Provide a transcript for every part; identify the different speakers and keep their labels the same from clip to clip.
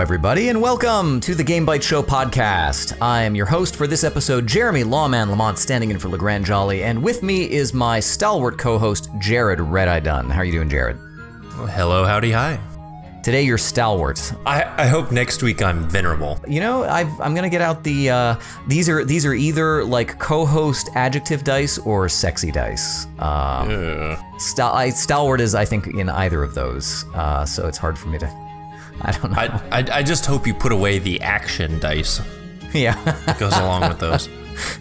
Speaker 1: Hello, everybody, and welcome to the Game Bite Show podcast. I am your host for this episode, Jeremy Lawman Lamont, standing in for LeGrand Jolly, and with me is my stalwart co-host, Jerod Red Eye Dunn. How are you doing, Jerod?
Speaker 2: Well, hello, howdy, hi.
Speaker 1: Today, you're stalwart.
Speaker 2: I, I hope next week I'm venerable.
Speaker 1: You know, I've, I'm gonna get out the. Uh, these are these are either like co-host adjective dice or sexy dice. Um, stal- I, stalwart is, I think, in either of those. Uh, so it's hard for me to. I don't know.
Speaker 2: I, I, I just hope you put away the action dice
Speaker 1: yeah.
Speaker 2: that goes along with those.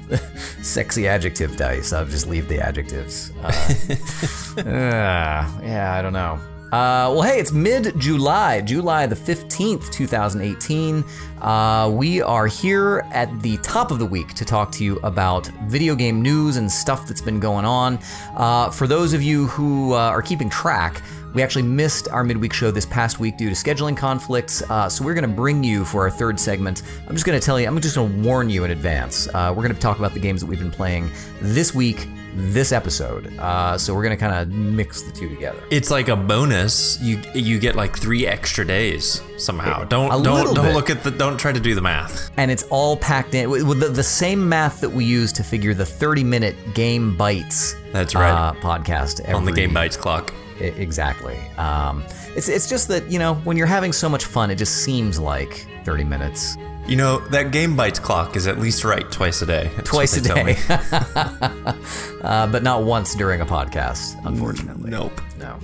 Speaker 1: sexy adjective dice. I'll just leave the adjectives. Uh, uh, yeah, I don't know. Uh, well, hey, it's mid July, July the 15th, 2018. Uh, we are here at the top of the week to talk to you about video game news and stuff that's been going on. Uh, for those of you who uh, are keeping track, we actually missed our midweek show this past week due to scheduling conflicts, uh, so we're going to bring you for our third segment. I'm just going to tell you, I'm just going to warn you in advance. Uh, we're going to talk about the games that we've been playing this week, this episode. Uh, so we're going to kind of mix the two together.
Speaker 2: It's like a bonus. You you get like three extra days somehow. Don't don't don't
Speaker 1: bit.
Speaker 2: look at the don't try to do the math.
Speaker 1: And it's all packed in with with the, the same math that we use to figure the 30 minute Game Bytes
Speaker 2: That's right.
Speaker 1: uh, podcast every,
Speaker 2: on the Game Bytes clock.
Speaker 1: Exactly. Um, it's it's just that you know when you're having so much fun, it just seems like 30 minutes.
Speaker 2: You know that Game Bytes clock is at least right twice a day. That's
Speaker 1: Twice a
Speaker 2: what they tell
Speaker 1: day, uh, but not once during a podcast, unfortunately.
Speaker 2: Nope.
Speaker 1: No.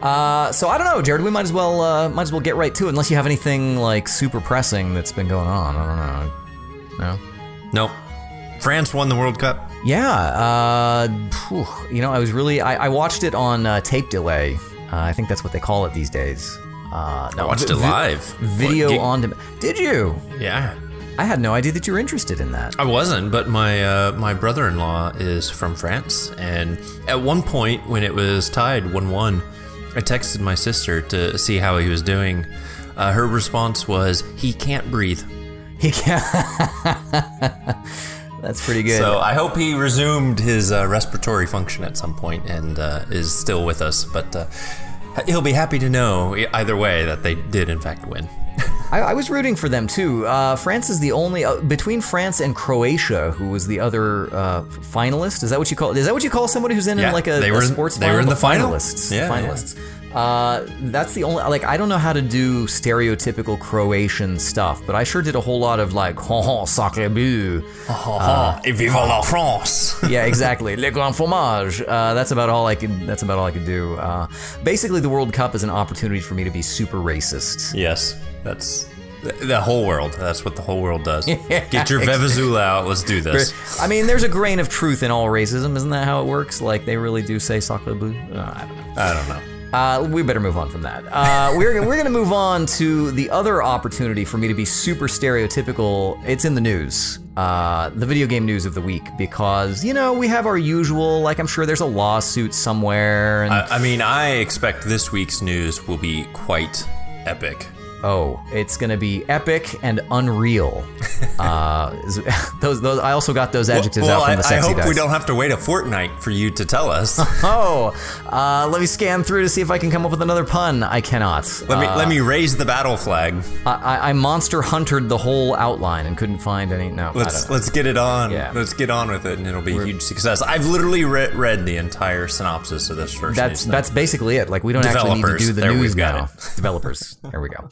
Speaker 1: Uh, so I don't know, Jerod. We might as well uh, might as well get right to it, unless you have anything like super pressing that's been going on. I don't know. No.
Speaker 2: Nope. France won the World Cup.
Speaker 1: Yeah, uh, phew, you know, I was really I, I watched it on uh, tape delay. Uh, I think that's what they call it these days. Uh, no,
Speaker 2: I watched
Speaker 1: vi-
Speaker 2: it live.
Speaker 1: Video
Speaker 2: What,
Speaker 1: on demand. Did you?
Speaker 2: Yeah.
Speaker 1: I had no idea that you were interested in that.
Speaker 2: I wasn't, but my uh, my brother-in-law is from France, and at one point when it was tied one-one, I texted my sister to see how he was doing. Uh, her response was, "He can't breathe."
Speaker 1: He can't. That's pretty good.
Speaker 2: So I hope he resumed his uh, respiratory function at some point and uh, is still with us. But uh, he'll be happy to know either way that they did in fact win.
Speaker 1: I, I was rooting for them too. Uh, France is the only uh, between France and Croatia, who was the other uh, finalist. Is that what you call? Is that what you call somebody who's in
Speaker 2: Yeah,
Speaker 1: like a,
Speaker 2: they
Speaker 1: a
Speaker 2: were in-
Speaker 1: sports?
Speaker 2: they were in the final.
Speaker 1: finalists.
Speaker 2: Yeah, yeah.
Speaker 1: finalists. Uh, that's the only like I don't know how to do stereotypical Croatian stuff, but I sure did a whole lot of like ho ho sacre bleu.
Speaker 2: Uh, Vive la France!
Speaker 1: yeah, exactly. Le grand fromage. Uh, that's about all I could. That's about all I could do. Uh, basically, the World Cup is an opportunity for me to be super racist.
Speaker 2: Yes, that's the, the whole world. That's what the whole world does. Get your vuvuzela out. Let's do this.
Speaker 1: I mean, there's a grain of truth in all racism, isn't that how it works? Like they really do say "sacre bleu." Uh, I don't know.
Speaker 2: I don't know.
Speaker 1: Uh, we better move on from that. Uh, we're we're gonna move on to the other opportunity for me to be super stereotypical. It's in the news, uh, the video game news of the week, because you know we have our usual. Like I'm sure there's a lawsuit somewhere, and
Speaker 2: I, I mean, I expect this week's news will be quite epic.
Speaker 1: Oh, it's gonna be epic and unreal. uh, those those I also got those adjectives
Speaker 2: well,
Speaker 1: out from
Speaker 2: I,
Speaker 1: the
Speaker 2: I
Speaker 1: sexy
Speaker 2: hope we don't have to wait a fortnight for you to tell us.
Speaker 1: Oh, uh, let me scan through to see if I can come up with another pun. I cannot.
Speaker 2: let me
Speaker 1: Uh,
Speaker 2: let me raise the battle flag.
Speaker 1: I, I, I monster hunted the whole outline and couldn't find any. No,
Speaker 2: Let's let's get it on.
Speaker 1: Yeah.
Speaker 2: Let's get on with it, and it'll be a huge success. I've literally re- read the entire synopsis of this first.
Speaker 1: That's that's basically it. Like we don't actually need to do the news now. Developers. There we go.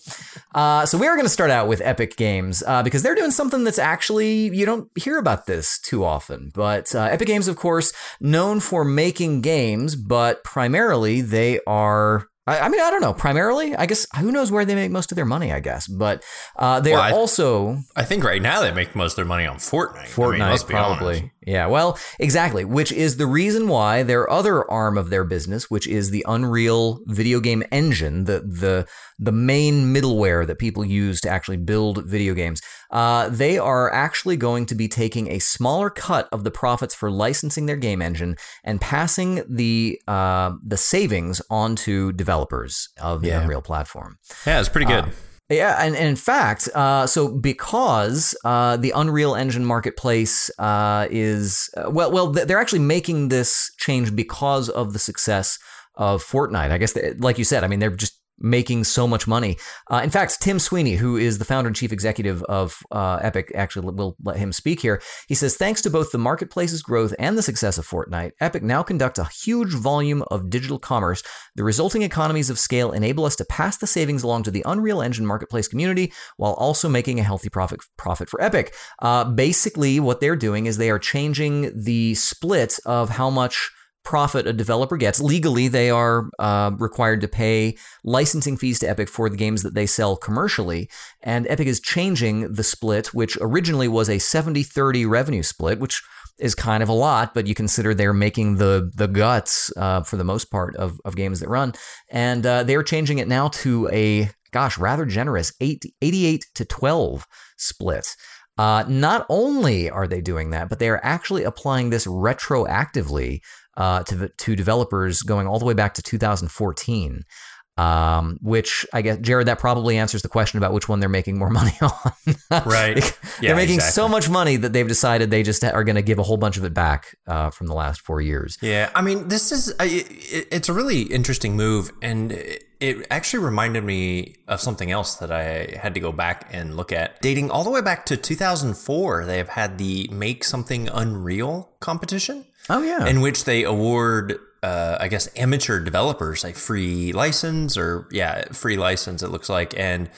Speaker 1: Uh, so we are going to start out with Epic Games uh, because they're doing something that's actually you don't hear about this too often. But uh, Epic Games, of course, known for making games, but primarily they are. I, I mean, I don't know. Primarily, I guess who knows where they make most of their money. I guess, but uh, they
Speaker 2: Well,
Speaker 1: are
Speaker 2: I-
Speaker 1: also
Speaker 2: I think right now they make most of their money on Fortnite.
Speaker 1: Fortnite,
Speaker 2: I mean,
Speaker 1: probably. Yeah, well, exactly. Which is the reason why their other arm of their business, which is the Unreal video game engine, the the the main middleware that people use to actually build video games, uh, they are actually going to be taking a smaller cut of the profits for licensing their game engine and passing the uh, the savings onto developers of the
Speaker 2: Yeah.
Speaker 1: Unreal platform.
Speaker 2: Yeah, it's pretty good.
Speaker 1: Yeah, and, and in fact, uh, so because uh, the Unreal Engine marketplace uh, is uh, well, well, they're actually making this change because of the success of Fortnite. I guess, they, like you said, I mean, they're just making so much money. Uh, in fact, Tim Sweeney, who is the founder and chief executive of uh, Epic, actually will let him speak here. He says, thanks to both the marketplace's growth and the success of Fortnite, Epic now conducts a huge volume of digital commerce. The resulting economies of scale enable us to pass the savings along to the Unreal Engine marketplace community while also making a healthy profit profit for Epic. Uh, basically, what they're doing is they are changing the split of how much profit a developer gets. Legally, they are uh, required to pay licensing fees to Epic for the games that they sell commercially. And Epic is changing the split, which originally was a 70 30 revenue split, which is kind of a lot, but you consider they're making the the guts uh, for the most part of, of games that run. And uh, they're changing it now to a, gosh, rather generous 8, 88 to 12 split. Uh, not only are they doing that, but they are actually applying this retroactively uh, to to developers going all the way back to 2014. Um, which I guess Jerod, that probably answers the question about which one they're making more money on.
Speaker 2: right.
Speaker 1: Yeah, they're making exactly. so much money that they've decided they just are going to give a whole bunch of it back uh, from the last four years.
Speaker 2: Yeah, I mean, this is it's a really interesting move, and it actually reminded me of something else that I had to go back and look at. Dating all the way back to 2004, they have had the Make Something Unreal competition.
Speaker 1: Oh yeah,
Speaker 2: in which they award, uh, I guess, amateur developers a free license, or yeah, free license. It looks like, and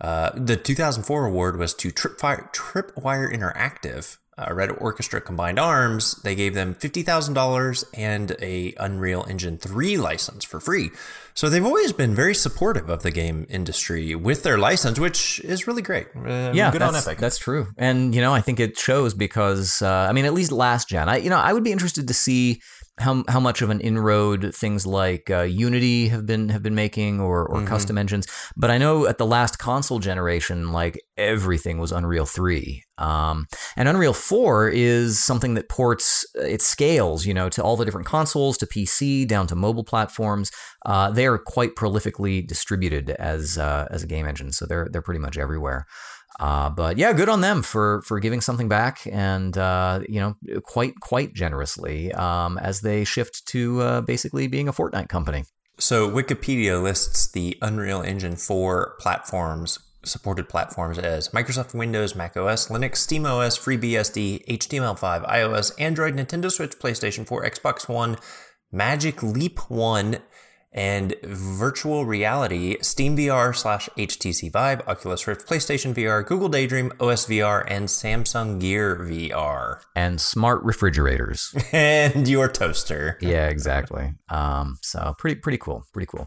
Speaker 2: uh, the 2004 award was to Tripwire, Tripwire Interactive. Uh, Red Orchestra combined arms. They gave them fifty thousand dollars and a Unreal Engine three license for free. So they've always been very supportive of the game industry with their license, which is really great.
Speaker 1: Uh, yeah, good on Epic. That's true, and you know I think it shows because uh, I mean at least last gen, I you know I would be interested to see how how much of an inroad things like uh, Unity have been have been making or or mm-hmm. custom engines. But I know at the last console generation, like everything was Unreal three, um, and Unreal four is something that ports uh, it scales, you know, to all the different consoles, to PC, down to mobile platforms. Uh, they are quite prolifically distributed as uh, as a game engine, so they're they're pretty much everywhere. Uh, but yeah, good on them for for giving something back, and uh, you know, quite quite generously um, as they shift to uh, basically being a Fortnite company.
Speaker 2: So Wikipedia lists the Unreal Engine 4 platforms supported platforms as Microsoft Windows, Mac OS, Linux, SteamOS, FreeBSD, HTML5, iOS, Android, Nintendo Switch, PlayStation 4, Xbox One, Magic Leap 1, and virtual reality, Steam VR slash HTC Vive, Oculus Rift, PlayStation VR, Google Daydream, OS VR, and Samsung Gear VR.
Speaker 1: And smart refrigerators.
Speaker 2: and your toaster.
Speaker 1: yeah, exactly. Um, so pretty pretty cool. Pretty cool.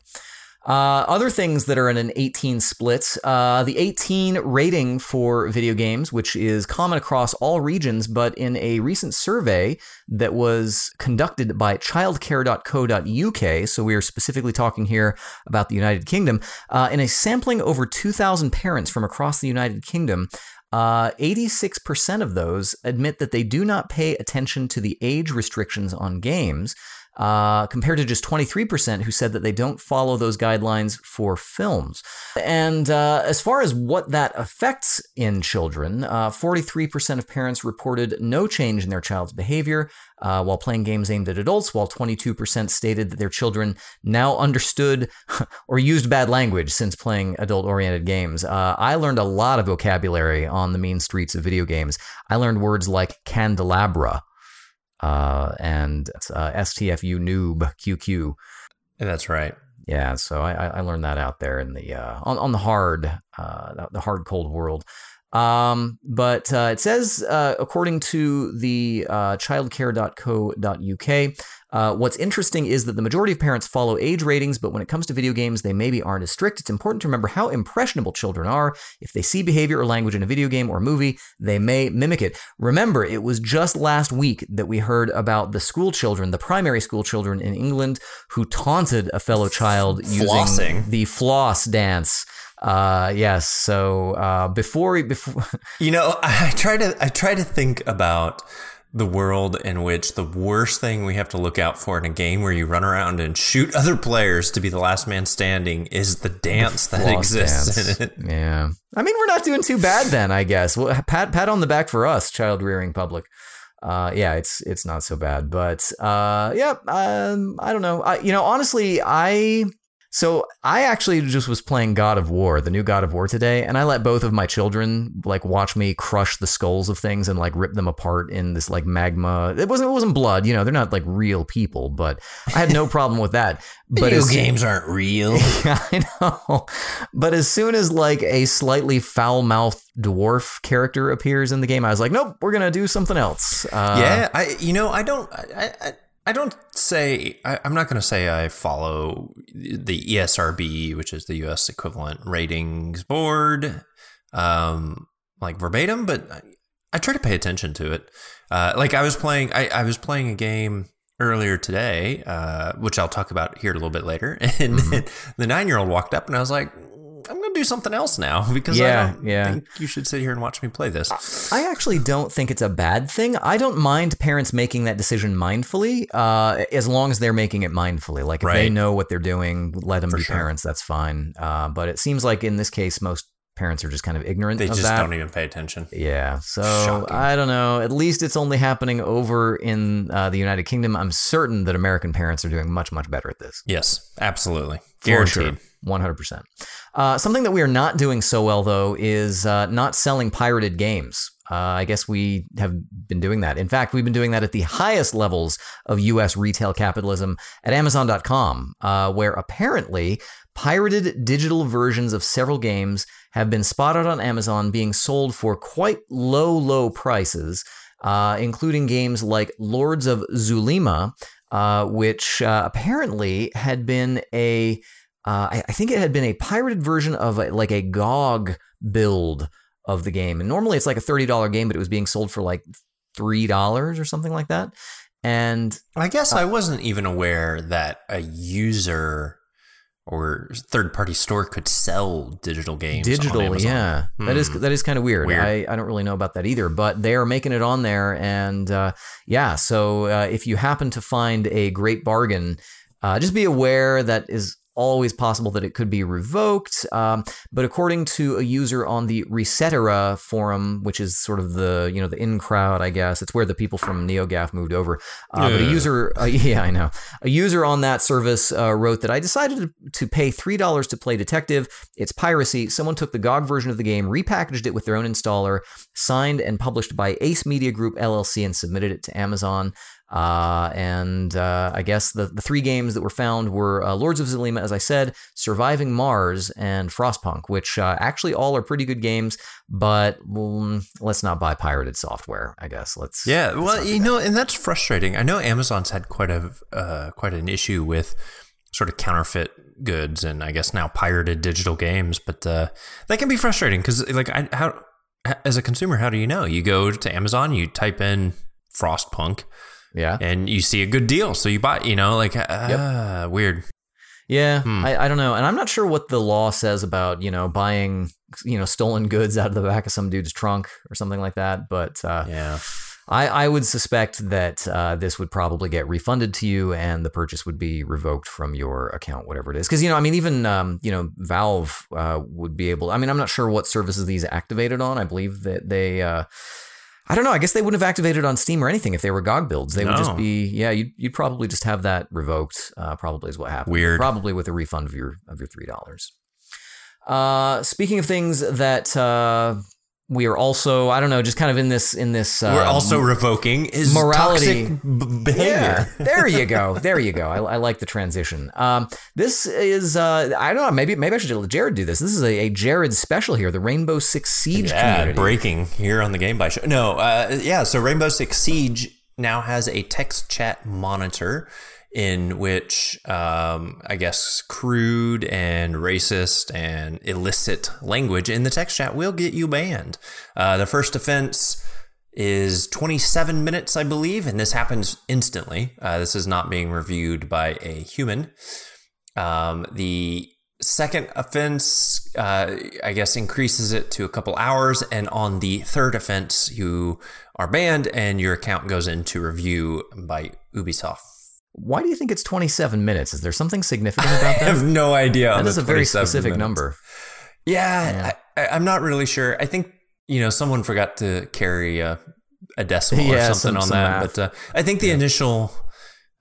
Speaker 1: Uh, other things that are in an 18 split, uh, the 18 rating for video games, which is common across all regions, but in a recent survey that was conducted by childcare.co.uk, so we are specifically talking here about the United Kingdom, uh, in a sampling over 2,000 parents from across the United Kingdom, uh, 86% of those admit that they do not pay attention to the age restrictions on games uh, compared to just 23% who said that they don't follow those guidelines for films. And uh, as far as what that affects in children, uh, 43% of parents reported no change in their child's behavior uh, while playing games aimed at adults, while 22% stated that their children now understood or used bad language since playing adult oriented games. Uh, I learned a lot of vocabulary on the mean streets of video games. I learned words like candelabra and uh, STFU noob QQ.
Speaker 2: That's right.
Speaker 1: Yeah, so I, I learned that out there in the uh, on on the hard uh, the hard cold world. Um, but uh, it says, uh, according to the uh, childcare.co.uk, uh, what's interesting is that the majority of parents follow age ratings, but when it comes to video games, they maybe aren't as strict. It's important to remember how impressionable children are. If they see behavior or language in a video game or movie, they may mimic it. Remember, it was just last week that we heard about the school children, the primary school children in England, who taunted a fellow child
Speaker 2: Flossing.
Speaker 1: using the floss dance. Uh, yes. So uh, before before,
Speaker 2: you know, I try to I try to think about the world in which the worst thing we have to look out for in a game where you run around and shoot other players to be the last man standing is the dance the that exists dance. in it.
Speaker 1: Yeah. I mean, we're not doing too bad then, I guess. Well, pat pat on the back for us, child rearing public. Uh, yeah, it's it's not so bad, but uh, yeah, um, I don't know. I, you know, honestly, I So I actually just was playing God of War, the new God of War today, and I let both of my children like watch me crush the skulls of things and like rip them apart in this like magma. It wasn't it wasn't blood, you know, they're not like real people, but I had no problem with that. But
Speaker 2: Video games aren't real.
Speaker 1: I know. But as soon as like a slightly foul-mouthed dwarf character appears in the game, I was like, nope, we're gonna do something else. Uh,
Speaker 2: yeah, I you know I don't I I, I don't say I, I'm not going to say I follow the ESRB, which is the U.S. equivalent ratings board, um, like verbatim, but I, I try to pay attention to it. Uh, like I was playing, I, I was playing a game earlier today, uh, which I'll talk about here a little bit later, and the nine year old walked up, and I was like. I'm gonna do something else now because
Speaker 1: Yeah,
Speaker 2: I don't
Speaker 1: yeah.
Speaker 2: think you should sit here and watch me play this.
Speaker 1: I actually don't think it's a bad thing. I don't mind parents making that decision mindfully, uh, as long as they're making it mindfully. Like if they know what they're doing, let them
Speaker 2: For
Speaker 1: be
Speaker 2: sure.
Speaker 1: parents. That's fine. Uh, but it seems like in this case, most parents are just kind of ignorant
Speaker 2: They just
Speaker 1: that.
Speaker 2: don't even pay attention.
Speaker 1: Yeah, so
Speaker 2: Shocking.
Speaker 1: I don't know. At least it's only happening over in uh, the United Kingdom. I'm certain that American parents are doing much, much better at this.
Speaker 2: Yes, absolutely,
Speaker 1: For
Speaker 2: guaranteed.
Speaker 1: sure. 100%. Uh, something that we are not doing so well, though, is uh, not selling pirated games. Uh, I guess we have been doing that. In fact, we've been doing that at the highest levels of U.S. retail capitalism at Amazon.com, uh, where apparently pirated digital versions of several games have been spotted on Amazon being sold for quite low, low prices, uh, including games like Lords of Xulima, uh, which uh, apparently had been a uh, I, I think it had been a pirated version of a, like a GOG build of the game. And normally it's like a $30 game, but it was being sold for like $3 or something like that. And
Speaker 2: I guess I wasn't even aware that a user or third party store could sell digital games.
Speaker 1: digital, yeah, that is
Speaker 2: Hmm.
Speaker 1: that is kind of weird.
Speaker 2: Weird.
Speaker 1: I, I don't really know about that either, but they are making it on there. And uh, yeah, so uh, if you happen to find a great bargain, uh, just be aware that is always possible that it could be revoked. Um, but according to a user on the Resetera forum, which is sort of the you know the in crowd, I guess it's where the people from NeoGAF moved over. Uh, But a user, uh, yeah, I know, a user on that service uh, wrote that I decided to, to pay three dollars to play Detective. It's piracy. Someone took the GOG version of the game, repackaged it with their own installer, signed and published by Ace Media Group LLC, and submitted it to Amazon. Uh, and uh, I guess the, the three games that were found were uh, Lords of Xulima, as I said, Surviving Mars, and Frostpunk, which uh, actually all are pretty good games, but mm, let's not buy pirated software, I guess. Let's
Speaker 2: Yeah,
Speaker 1: let's
Speaker 2: well, you
Speaker 1: that.
Speaker 2: know, and that's frustrating. I know Amazon's had quite a uh, quite an issue with sort of counterfeit goods and I guess now pirated digital games, but uh, that can be frustrating because like I how as a consumer, how do you know? You go to Amazon, you type in Frostpunk,
Speaker 1: Yeah.
Speaker 2: and you see a good deal, so you buy. You know, like uh, weird.
Speaker 1: Yeah,
Speaker 2: Hmm.
Speaker 1: I, I don't know, and I'm not sure what the law says about you know buying you know stolen goods out of the back of some dude's trunk or something like that. But uh,
Speaker 2: Yeah,
Speaker 1: I, I would suspect that uh, this would probably get refunded to you, and the purchase would be revoked from your account, whatever it is. Because you know, I mean, even um, you know, Valve uh, would be able. I mean, I'm not sure what services these activated on. I believe that they. Uh, I don't know. I guess they wouldn't have activated on Steam or anything if they were GOG builds. They would just be, yeah. You'd, you'd probably just have that revoked. Uh, probably is what happened.
Speaker 2: Weird.
Speaker 1: Probably with a refund of your of your three dollars. Uh, speaking of things that uh, we are also, I don't know, just kind of in this in this. Uh,
Speaker 2: we're also revoking is
Speaker 1: morality-
Speaker 2: b- behavior.
Speaker 1: yeah, there you go. There you go. I, I like the transition. Um, this is uh, I don't know. Maybe maybe I should let Jerod do this. This is a, a Jerod special here. The Rainbow Six Siege
Speaker 2: Yeah,
Speaker 1: community.
Speaker 2: breaking here on the Game by Show. No, uh, yeah. So Rainbow Six Siege now has a text chat monitor in which um, I guess crude and racist and illicit language in the text chat will get you banned. Uh, the first offense is 27 minutes, I believe, and this happens instantly. Uh, this is not being reviewed by a human. Um, the second offense, uh, I guess, increases it to a couple hours, and on the third offense, you are banned, and your account goes into review by Ubisoft.
Speaker 1: Why do you think it's 27 minutes? Is there something significant about that?
Speaker 2: I have no idea.
Speaker 1: that is a very specific
Speaker 2: minutes.
Speaker 1: number.
Speaker 2: Yeah, I, I, I'm not really sure. I think you know someone forgot to carry a, a decimal
Speaker 1: Yeah,
Speaker 2: or something
Speaker 1: some-
Speaker 2: on
Speaker 1: some
Speaker 2: that.
Speaker 1: math.
Speaker 2: But uh, I think the initial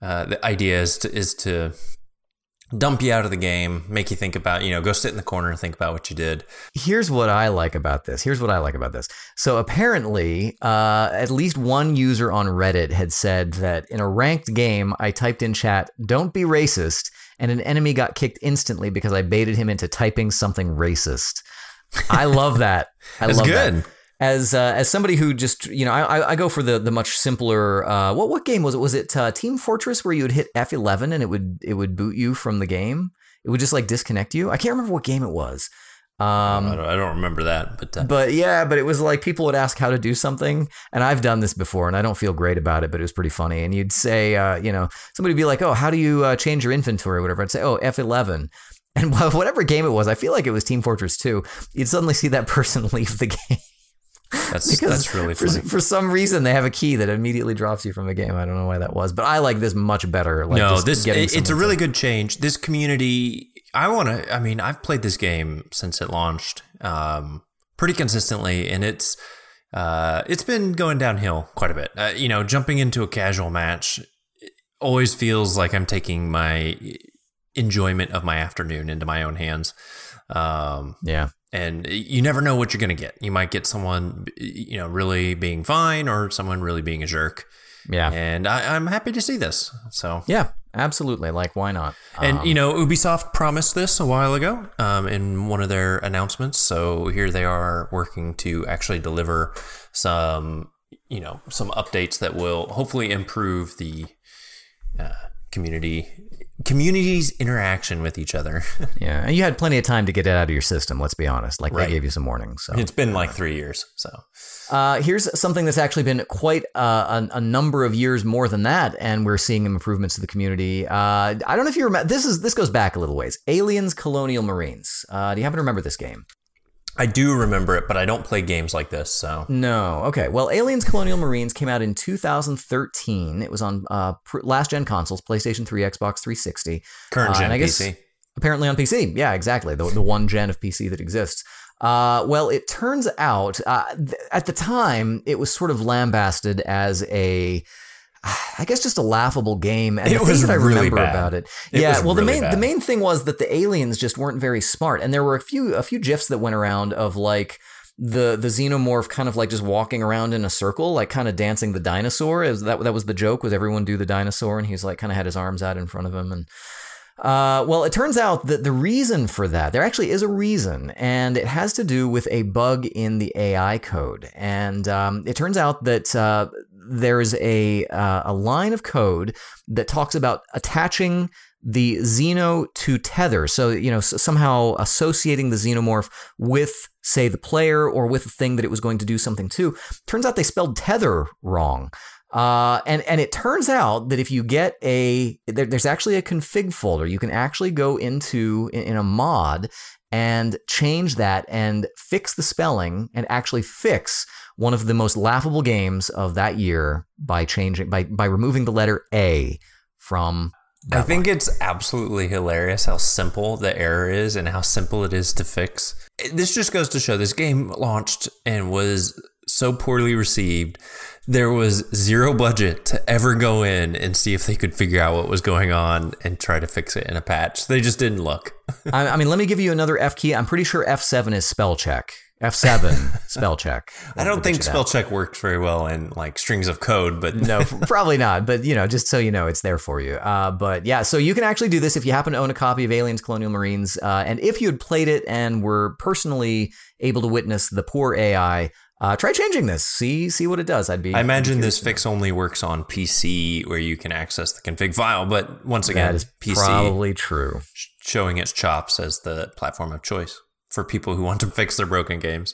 Speaker 2: uh, the idea is to is to dump you out of the game, make you think about, you know, go sit in the corner and think about what you did.
Speaker 1: Here's what I like about this. Here's what I like about this. So apparently, uh, at least one user on Reddit had said that in a ranked game, I typed in chat, "Don't be racist," and an enemy got kicked instantly because I baited him into typing something racist. I love that. I
Speaker 2: That's
Speaker 1: love
Speaker 2: good.
Speaker 1: that. As uh, as somebody who just you know I, I go for the the much simpler uh, what what game was it was it uh, Team Fortress where you would hit F11 and it would it would boot you from the game it would just like disconnect you I can't remember what game it was um,
Speaker 2: I, don't, I don't remember that, but uh,
Speaker 1: but yeah, but it was like people would ask how to do something, and I've done this before, and I don't feel great about it, but it was pretty funny. And you'd say, uh, you know, somebody would be like, "Oh, how do you uh, change your inventory or whatever?" I'd say, "Oh, F11." And whatever game it was, I feel like it was Team Fortress 2. You'd suddenly see that person leave the game
Speaker 2: that's that's really
Speaker 1: for,
Speaker 2: funny.
Speaker 1: for some reason they have a key that immediately drops you from the game. I don't know why that was, but I like this much better. Like
Speaker 2: no, this it- it's a really good change. This community, I want to. I mean, I've played this game since it launched, um, pretty consistently, and it's uh, it's been going downhill quite a bit. Uh, you know, jumping into a casual match always feels like I'm taking my enjoyment of my afternoon into my own hands. Um,
Speaker 1: yeah.
Speaker 2: And you never know what you're going to get. You might get someone, you know, really being fine or someone really being a jerk.
Speaker 1: Yeah.
Speaker 2: And I, I'm happy to see this. So,
Speaker 1: Yeah, absolutely. Like, why not?
Speaker 2: and
Speaker 1: Um,
Speaker 2: you know, Ubisoft promised this a while ago um, in one of their announcements. So here they are working to actually deliver some, you know, some updates that will hopefully improve the uh, community community's interaction with each other.
Speaker 1: yeah. And you had plenty of time to get it out of your system, let's be honest. Like,
Speaker 2: Right.
Speaker 1: they gave you some warnings. So.
Speaker 2: it's been like three years. So
Speaker 1: Uh, here's something that's actually been quite uh, a, a number of years more than that, and we're seeing improvements to the community. Uh, I don't know if you remember. This is this goes back a little ways. Aliens, Colonial Marines. Uh, do you happen to remember this game?
Speaker 2: I do remember it, but I don't play games like this. So
Speaker 1: No. Okay. Well, Aliens Colonial Marines came out in 2013. It was on uh, last gen consoles, PlayStation 3, Xbox 360.
Speaker 2: current
Speaker 1: Uh,
Speaker 2: gen
Speaker 1: guess-
Speaker 2: PC.
Speaker 1: Apparently on PC. Yeah, exactly. The, the one gen of PC that exists. Uh, well, it turns out uh, th- at the time it was sort of lambasted as a, I guess, just a laughable game. And
Speaker 2: It
Speaker 1: the
Speaker 2: was
Speaker 1: thing that I
Speaker 2: really
Speaker 1: remember
Speaker 2: bad.
Speaker 1: about it,
Speaker 2: It
Speaker 1: yeah. well, the main
Speaker 2: bad.
Speaker 1: the main thing was that the aliens just weren't very smart, and there were a few a few gifs that went around of like the the xenomorph kind of like just walking around in a circle, like kind of dancing the dinosaur. Is that that was the joke? Was everyone do the dinosaur, and he's like kind of had his arms out in front of him and. Uh, well, it turns out that the reason for that, there actually is a reason, and it has to do with a bug in the AI code. And um, it turns out that uh, there's a uh, a line of code that talks about attaching the xeno to tether. So you know somehow associating the xenomorph with, say, the player or with the thing that it was going to do something to. Turns out they spelled tether wrong. Uh, and and it turns out that if you get a there, there's actually a config folder you can actually go into in, in a mod and change that and fix the spelling and actually fix one of the most laughable games of that year by changing by by removing the letter A from
Speaker 2: I think it's absolutely hilarious how simple the error is and how simple it is to fix. This just goes to show this game launched and was so poorly received. There was zero budget to ever go in and see if they could figure out what was going on and try to fix it in a patch. They just didn't look.
Speaker 1: I, I mean let me give you another F key I'm pretty sure F7 is spell check F7 spell check
Speaker 2: I don't think
Speaker 1: that.
Speaker 2: spell check works very well in like strings of code, but
Speaker 1: no, probably not. But you know, just so you know, it's there for you. Uh, but yeah, so you can actually do this if you happen to own a copy of Aliens: Colonial Marines, uh, and if you had played it and were personally able to witness the poor AI. Uh, try changing this. See, see what it does. I'd be.
Speaker 2: I imagine this fix only works on PC where you can access the config file. But once again,
Speaker 1: that is
Speaker 2: PC
Speaker 1: probably true.
Speaker 2: showing its chops as the platform of choice for people who want to fix their broken games.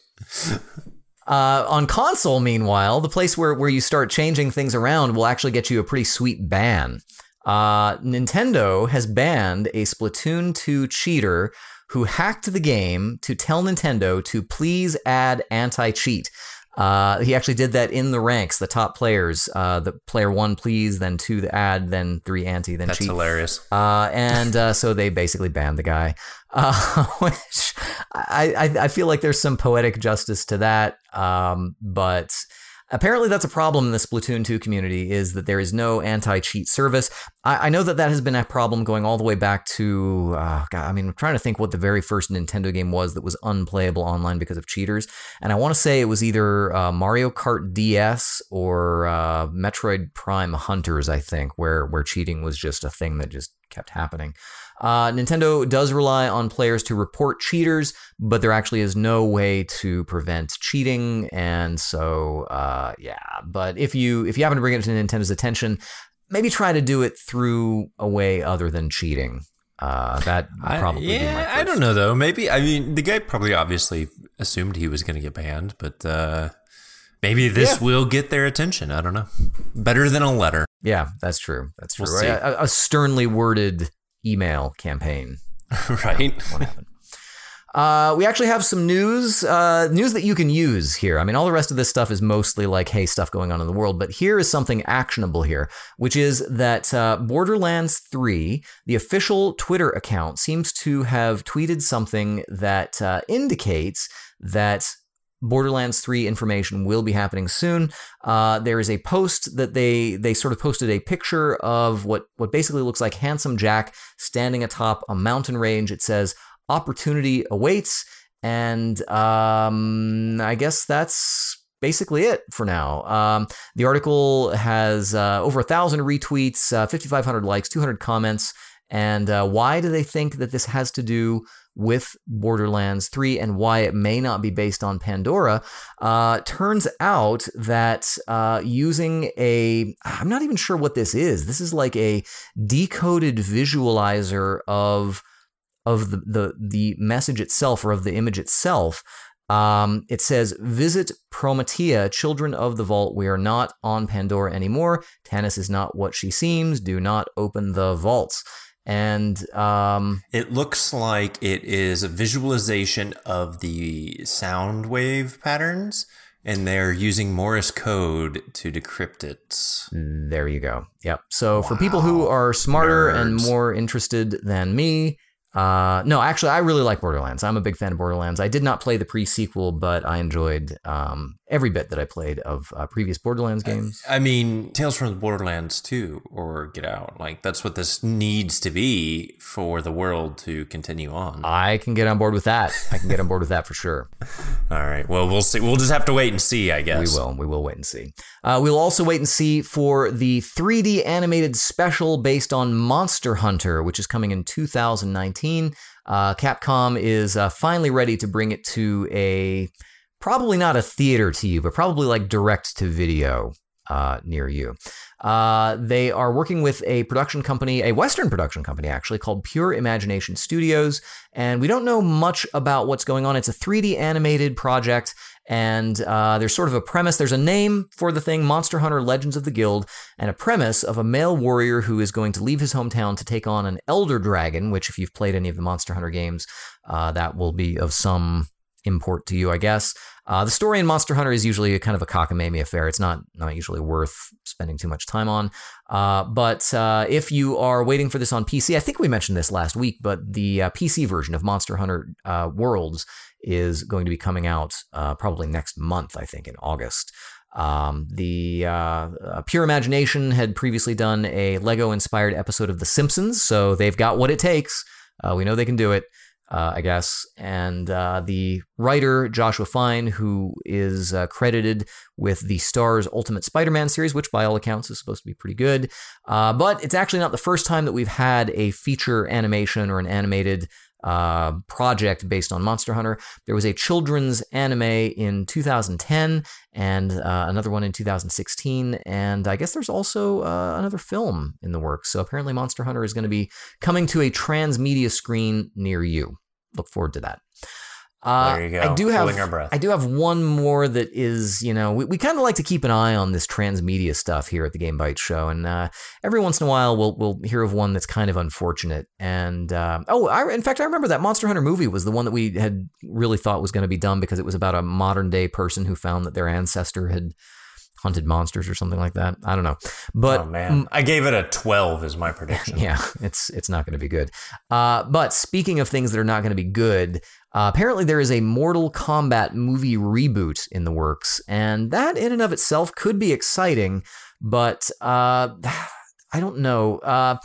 Speaker 1: Uh, on console, meanwhile, the place where, where you start changing things around will actually get you a pretty sweet ban. Uh, Nintendo has banned a Splatoon 2 cheater who hacked the game to tell Nintendo to please add anti cheat. Uh, he actually did that in the ranks, the top players. Uh, the player one, please, then two, the add, then three, anti, then
Speaker 2: That's
Speaker 1: cheat.
Speaker 2: hilarious.
Speaker 1: Uh, and uh, so they basically banned the guy, uh, which I, I, I feel like there's some poetic justice to that. Um, but Apparently, that's a problem in the Splatoon 2 community is that there is no anti-cheat service. I, I know that that has been a problem going all the way back to, uh, God, I mean, I'm trying to think what the very first Nintendo game was that was unplayable online because of cheaters. And I want to say it was either uh, Mario Kart DS or uh, Metroid Prime Hunters, I think, where where cheating was just a thing that just kept happening. Uh, Nintendo does rely on players to report cheaters, but there actually is no way to prevent cheating, and so uh, yeah. But if you if you happen to bring it to Nintendo's attention, maybe try to do it through a way other than cheating. Uh, that probably
Speaker 2: I,
Speaker 1: be my
Speaker 2: yeah, I don't know though. Maybe I mean the guy probably obviously assumed he was going to get banned, but uh, maybe this
Speaker 1: Yeah.
Speaker 2: will get their attention. I don't know. Better than a letter,
Speaker 1: Yeah, that's true. That's true.
Speaker 2: We'll see.
Speaker 1: A, a sternly worded email campaign.
Speaker 2: right?
Speaker 1: What happened? Uh, we actually have some news, uh, news that you can use here. I mean, all the rest of this stuff is mostly like, hey, stuff going on in the world, but here is something actionable here, which is that uh, Borderlands 3, the official Twitter account, seems to have tweeted something that uh, indicates that Borderlands 3 information will be happening soon. Uh, there is a post that they they sort of posted a picture of what what basically looks like handsome Jack standing atop a mountain range. It says opportunity awaits, and um, I guess that's basically it for now. Um, the article has uh, over a thousand retweets, uh, 5,500 likes, 200 comments. And uh, why do they think that this has to do with Borderlands 3 and why it may not be based on Pandora? Uh, turns out that uh, using a, I'm not even sure what this is. This is like a decoded visualizer of of the, the the message itself or of the image itself. Um, it says, "Visit Promethea, children of the vault. We are not on Pandora anymore. Tannis is not what she seems. Do not open the vaults." And um,
Speaker 2: It looks like it is a visualization of the sound wave patterns, and they're using Morse code to decrypt it.
Speaker 1: there you go. Yep. So for people who are smarter and more interested than me, uh, no, actually, I really like Borderlands. I'm a big fan of Borderlands. I did not play the pre-sequel, but I enjoyed um, every bit that I played of uh, previous Borderlands games.
Speaker 2: I mean, Tales from the Borderlands 2 or Get Out. Like, that's what this needs to be for the world to continue on.
Speaker 1: I can get on board with that. I can get on board with that for sure.
Speaker 2: All right. Well, we'll see. We'll just have to wait and see, I guess.
Speaker 1: We will. We will wait and see. Uh, we'll also wait and see for the 3D animated special based on Monster Hunter, which is coming in 2019. Uh, Capcom is uh, finally ready to bring it to a probably not a theater to you, but probably like direct to video uh, near you. Uh, they are working with a production company, a Western production company actually, called Pure Imagination Studios. And we don't know much about what's going on. It's a 3D animated project. And uh, there's sort of a premise. There's a name for the thing Monster Hunter Legends of the Guild, and a premise of a male warrior who is going to leave his hometown to take on an elder dragon, which, if you've played any of the Monster Hunter games, uh, that will be of some import to you, I guess. Uh, the story in Monster Hunter is usually a kind of a cockamamie affair. It's not not usually worth spending too much time on. Uh, but uh, if you are waiting for this on PC, I think we mentioned this last week, but the uh, PC version of Monster Hunter uh, Worlds is going to be coming out uh, probably next month. I think in August. Um, the uh, uh, Pure Imagination had previously done a Lego-inspired episode of The Simpsons, so they've got what it takes. Uh, we know they can do it uh, I guess. And uh, the writer, Joshua Fine, who is uh, credited with the Star's Ultimate Spider Man series, which by all accounts is supposed to be pretty good. Uh, but it's actually not the first time that we've had a feature animation or an animated. Uh, project based on Monster Hunter. There was a children's anime in 2010 and uh, another one in 2016. And I guess there's also uh, another film in the works. So apparently, Monster Hunter is going to be coming to a transmedia screen near you. Look forward to that. Uh,
Speaker 2: There you go.
Speaker 1: I do have
Speaker 2: Holding our breath.
Speaker 1: I do have one more that is you know we, we kind of like to keep an eye on this transmedia stuff here at the Game Bite Show, and uh, every once in a while we'll we'll hear of one that's kind of unfortunate. And uh, oh, I, in fact, I remember that Monster Hunter movie was the one that we had really thought was going to be dumb because it was about a modern day person who found that their ancestor had hunted monsters or something like that. I don't know, but
Speaker 2: oh, man. I gave it a 12 as my prediction.
Speaker 1: yeah, it's it's not going to be good. Uh, but speaking of things that are not going to be good, Uh, apparently, there is a Mortal Kombat movie reboot in the works, and that in and of itself could be exciting, but uh, I don't know. Uh,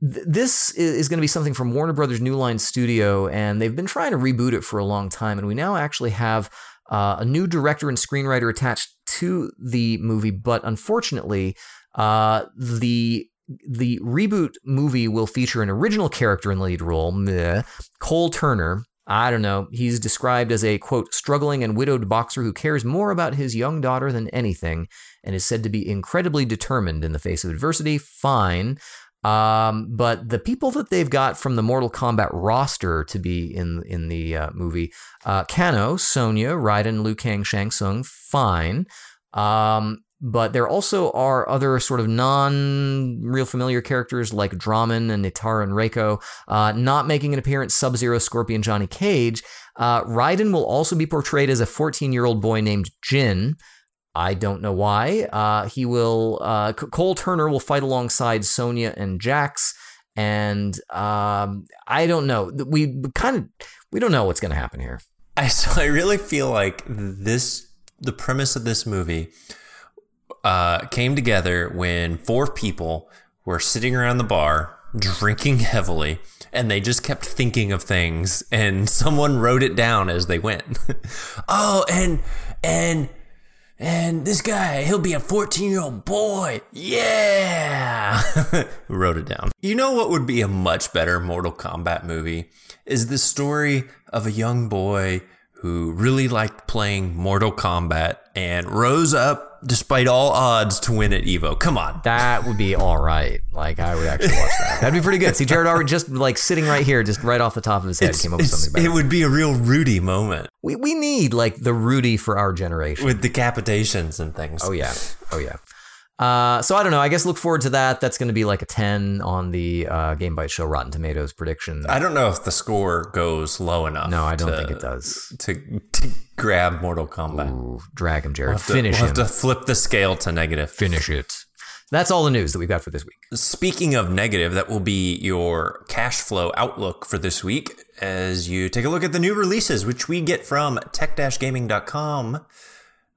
Speaker 1: th- this is, going to be something from Warner Brothers New Line Studio, and they've been trying to reboot it for a long time, and we now actually have uh, a new director and screenwriter attached to the movie, but unfortunately, uh, the the reboot movie will feature an original character in lead role, meh, Cole Turner. I don't know. He's described as a quote struggling and widowed boxer who cares more about his young daughter than anything, and is said to be incredibly determined in the face of adversity. Fine. Um, but the people that they've got from the Mortal Kombat roster to be in in the uh, movie, uh, Kano, Sonya, Raiden, Liu Kang, Shang Tsung, fine. Um, but there also are other sort of non-real familiar characters like Drahmin and Nitara and Reiko, uh, not making an appearance. Sub Zero, Scorpion, Johnny Cage. Uh, Raiden will also be portrayed as a 14-year-old boy named Jin. I don't know why. Uh, he will. Uh, Cole Turner will fight alongside Sonya and Jax, and um, I don't know. We kind of we don't know what's going to happen here.
Speaker 2: I so I really feel like this the premise of this movie uh, came together when four people were sitting around the bar drinking heavily and they just kept thinking of things and someone wrote it down as they went. oh, and and and this guy, he'll be a 14 year old boy. Yeah. Wrote it down. You know what would be a much better Mortal Kombat movie? Is the story of a young boy who really liked playing Mortal Kombat and rose up despite all odds to win at Evo. Come on.
Speaker 1: That would be all right. Like I would actually watch that. That'd be pretty good. See, Jerod already just like sitting right here, just right off the top of his head,
Speaker 2: It's-
Speaker 1: came up with something better.
Speaker 2: It would be a real Rudy moment
Speaker 1: we we need like the Rudy for our generation.
Speaker 2: with decapitations and things.
Speaker 1: Oh yeah. Oh yeah. Uh, so I don't know. I guess look forward to that. That's going to be like a ten on the uh, Game Bite Show Rotten Tomatoes prediction.
Speaker 2: I don't know if the score goes low enough.
Speaker 1: no, I don't
Speaker 2: to-
Speaker 1: think it does.
Speaker 2: To, to grab Mortal Kombat.
Speaker 1: Ooh, drag him, Jerod.
Speaker 2: We'll have to-
Speaker 1: Finish
Speaker 2: we'll
Speaker 1: him.
Speaker 2: have to flip the scale to negative.
Speaker 1: Finish it. That's all the news that we've got for this week.
Speaker 2: Speaking of negative, that will be your cash flow outlook for this week as you take a look at the new releases, which we get from tech-gaming.com.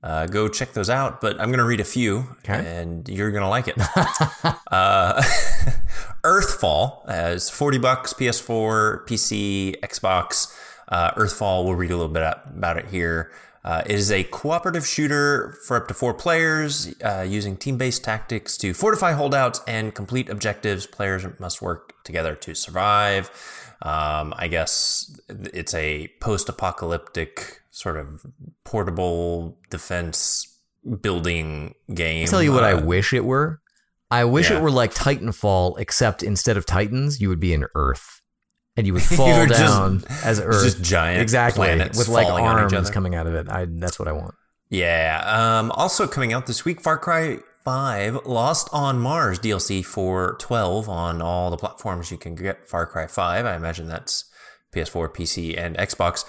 Speaker 2: Uh, go check those out, but I'm going to read a few,
Speaker 1: Okay.
Speaker 2: and you're going to like it. uh, Earthfall as 40 bucks, PS4, PC, Xbox. Uh, Earthfall, we'll read a little bit about it here. Uh, it is a cooperative shooter for up to four players uh, using team based tactics to fortify holdouts and complete objectives. Players must work together to survive. Um, I guess it's a post apocalyptic sort of portable defense building game.
Speaker 1: I'll tell you what I
Speaker 2: Uh,
Speaker 1: wish it were. I wish
Speaker 2: Yeah.
Speaker 1: it were like Titanfall, except instead of Titans, you would be in Earth. And you would fall
Speaker 2: just-
Speaker 1: down as Earth.
Speaker 2: just giant
Speaker 1: exactly.
Speaker 2: planets
Speaker 1: With like
Speaker 2: falling on each
Speaker 1: arms coming out of it. I that's what I want.
Speaker 2: Yeah. Um, also coming out this week, Far Cry 5 Lost on Mars DLC for 12 on all the platforms you can get Far Cry 5. I imagine that's PS4, PC, and Xbox.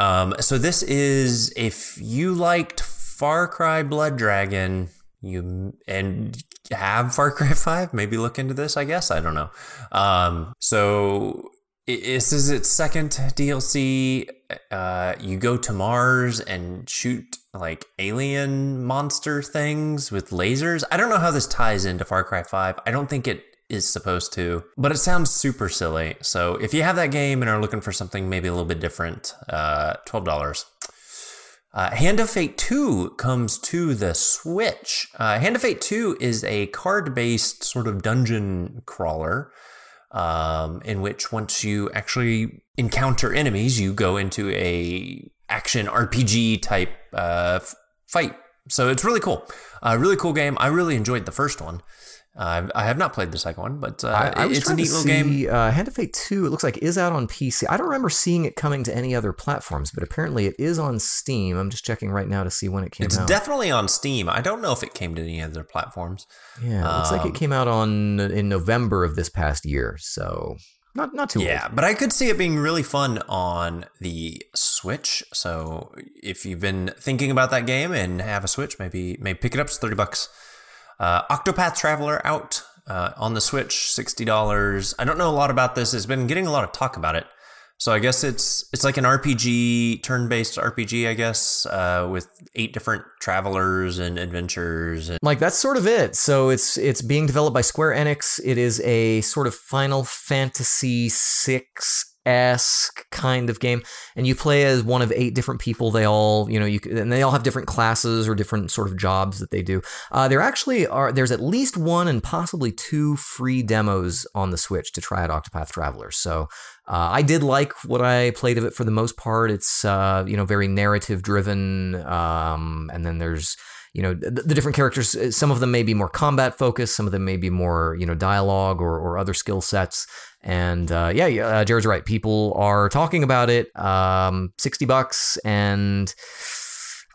Speaker 2: Um, so this is if you liked Far Cry Blood Dragon, you and have Far Cry 5, maybe look into this, I guess. I don't know. Um, so this is its second DLC. Uh, you go to Mars and shoot like alien monster things with lasers. I don't know how this ties into Far Cry 5. I don't think it is supposed to, but it sounds super silly. So if you have that game and are looking for something maybe a little bit different, uh, $12. Uh, Hand of Fate 2 comes to the Switch. Uh, Hand of Fate 2 is a card based sort of dungeon crawler um, in which once you actually encounter enemies, you go into a action RPG type uh, fight. So it's really cool. Uh, really cool game. I really enjoyed the first one. Uh, I have not played the second one, but uh,
Speaker 1: I, I
Speaker 2: it's a neat little
Speaker 1: see,
Speaker 2: game.
Speaker 1: Uh, Hand of Fate 2, it looks like is out on PC. I don't remember seeing it coming to any other platforms, but apparently it is on Steam. I'm just checking right now to see when it came
Speaker 2: It's
Speaker 1: out.
Speaker 2: It's definitely on Steam. I don't know if it came to any other platforms.
Speaker 1: yeah, it looks like
Speaker 2: um,
Speaker 1: it came out on in November of this past year, so not not too
Speaker 2: Yeah, but I could see it being really fun on the Switch. So if you've been thinking about that game and have a Switch, maybe maybe pick it up. It's thirty bucks. Uh, Octopath Traveler out uh, on the Switch, sixty dollars. I don't know a lot about this. It's been getting a lot of talk about it. So I guess it's it's like an RPG, turn-based RPG, I guess, uh, with eight different travelers and adventures. And
Speaker 1: Like that's sort of it. So it's it's being developed by Square Enix. It is a sort of Final Fantasy six esque kind of game, and you play as one of eight different people. They all, you know, you and they all have different classes or different sort of jobs that they do. Uh, there actually are. There's at least one and possibly two free demos on the Switch to try out Octopath Traveler. So. Uh, I did like what I played of it for the most part. It's uh, you know very narrative driven, um, and then there's you know the, the different characters. uh, Some of them may be more combat focused. Some of them may be more you know dialogue or, or other skill sets. And uh, yeah, uh, Jerod's right. People are talking about it. Um, Sixty bucks, and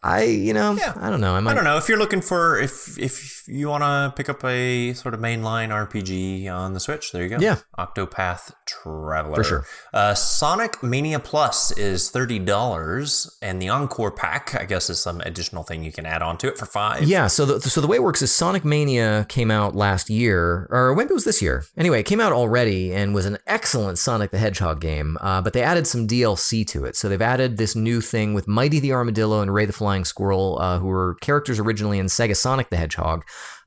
Speaker 1: I you know
Speaker 2: Yeah.
Speaker 1: I don't know. I might
Speaker 2: I don't know if you're looking for if if you want to pick up a sort of mainline RPG on the Switch. There you go.
Speaker 1: Yeah.
Speaker 2: Octopath Traveler
Speaker 1: For sure.
Speaker 2: Uh, Sonic Mania Plus is thirty dollars, and the Encore Pack, I guess, is some additional thing you can add on to it for five.
Speaker 1: Yeah, so the so the way it works is Sonic Mania came out last year, or when it was this year. Anyway, it came out already and was an excellent Sonic the Hedgehog game. Uh, but they added some DLC to it. So they've added this new thing with Mighty the Armadillo and Ray the Flying Squirrel, uh, who were characters originally in Sega Sonic the Hedgehog,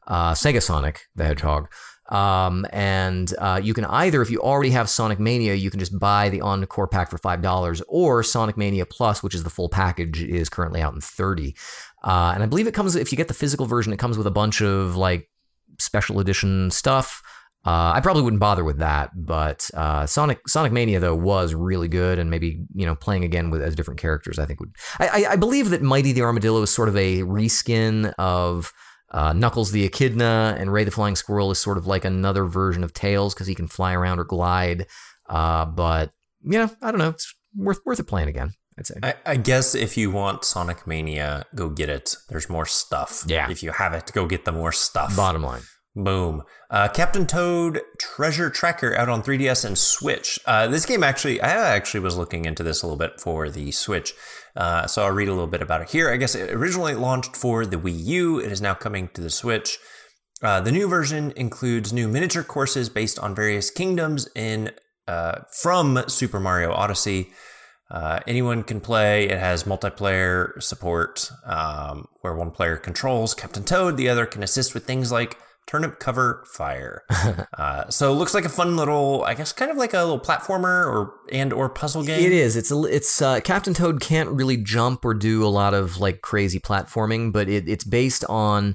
Speaker 1: uh, Sega Sonic the Hedgehog. Um, and uh, you can either, if you already have Sonic Mania, you can just buy the Encore pack for five dollars, or Sonic Mania Plus, which is the full package, is currently out in thirty. Uh, and I believe it comes if you get the physical version, it comes with a bunch of like special edition stuff. Uh, I probably wouldn't bother with that, but uh, Sonic Sonic Mania though was really good, and maybe you know playing again with as different characters, I think would. I, I, I believe that Mighty the Armadillo is sort of a reskin of uh, Knuckles the Echidna, and Ray the Flying Squirrel is sort of like another version of Tails because he can fly around or glide. Uh, but you know, I don't know, it's worth worth it playing again. I'd say.
Speaker 2: I, I guess if you want Sonic Mania, go get it. There's more stuff.
Speaker 1: Yeah.
Speaker 2: If you have it, go get the more stuff.
Speaker 1: Bottom line.
Speaker 2: Boom. Uh, Captain Toad Treasure Tracker out on 3DS and Switch. Uh, this game actually, I actually was looking into this a little bit for the Switch. Uh, so I'll read a little bit about it here. I guess it originally launched for the Wii U. It is now coming to the Switch. Uh, the new version includes new miniature courses based on various kingdoms in uh, from Super Mario Odyssey. Uh, anyone can play. It has multiplayer support, um, where one player controls Captain Toad, the other can assist with things like turnip cover fire. uh, so it looks like a fun little, I guess, kind of like a little platformer or and or puzzle game.
Speaker 1: It is. It's a, it's uh, Captain Toad can't really jump or do a lot of like crazy platforming, but it, it's based on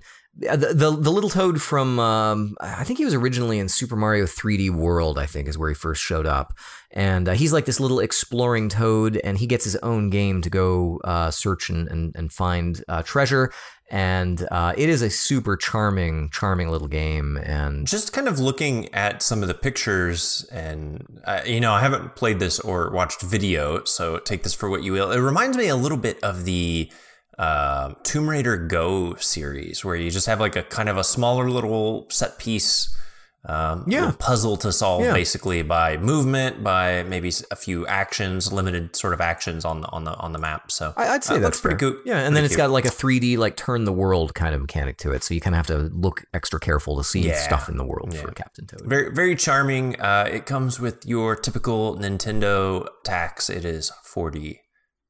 Speaker 1: uh, the, the the little Toad from um, I think he was originally in Super Mario 3D World. I think is where he first showed up, and uh, he's like this little exploring Toad, and he gets his own game to go uh, search and and, and find uh, treasure. And uh, it is a super charming, charming little game. And
Speaker 2: Just kind of looking at some of the pictures, and uh, you know, I haven't played this or watched video, so take this for what you will. It reminds me a little bit of the uh, Tomb Raider Go series, where you just have like a kind of a smaller little set piece. Um,
Speaker 1: Yeah.
Speaker 2: puzzle to solve
Speaker 1: Yeah.
Speaker 2: basically by movement, by maybe a few actions, limited sort of actions on the on the on the map. So
Speaker 1: I, I'd say
Speaker 2: uh,
Speaker 1: that's
Speaker 2: pretty
Speaker 1: fair.
Speaker 2: cool.
Speaker 1: Yeah, and then
Speaker 2: Pretty
Speaker 1: it's
Speaker 2: cute.
Speaker 1: got like a 3D like turn the world kind of mechanic to it, so you kind of have to look extra careful to see
Speaker 2: Yeah.
Speaker 1: stuff in the world
Speaker 2: Yeah.
Speaker 1: for Captain Toad.
Speaker 2: Very, very charming. Uh, it comes with your typical Nintendo tax. It is forty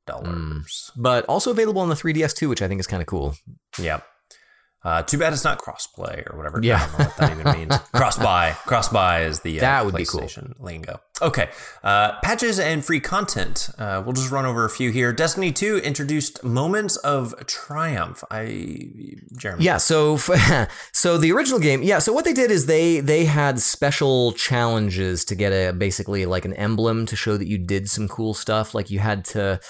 Speaker 2: dollars.
Speaker 1: But also available on the 3DS too, which I think is kind of cool.
Speaker 2: Yep. Uh, too bad it's not crossplay or whatever.
Speaker 1: Yeah.
Speaker 2: I don't know what that even means. Cross-buy. Cross-buy is the uh,
Speaker 1: That would be cool.
Speaker 2: Lingo. Okay. Uh, patches and free content. Uh, we'll just run over a few here. Destiny 2 introduced moments of triumph. I, Jeremy.
Speaker 1: Yeah, so so the original game, yeah. So what they did is they they had special challenges to get a basically like an emblem to show that you did some cool stuff. Like you had to,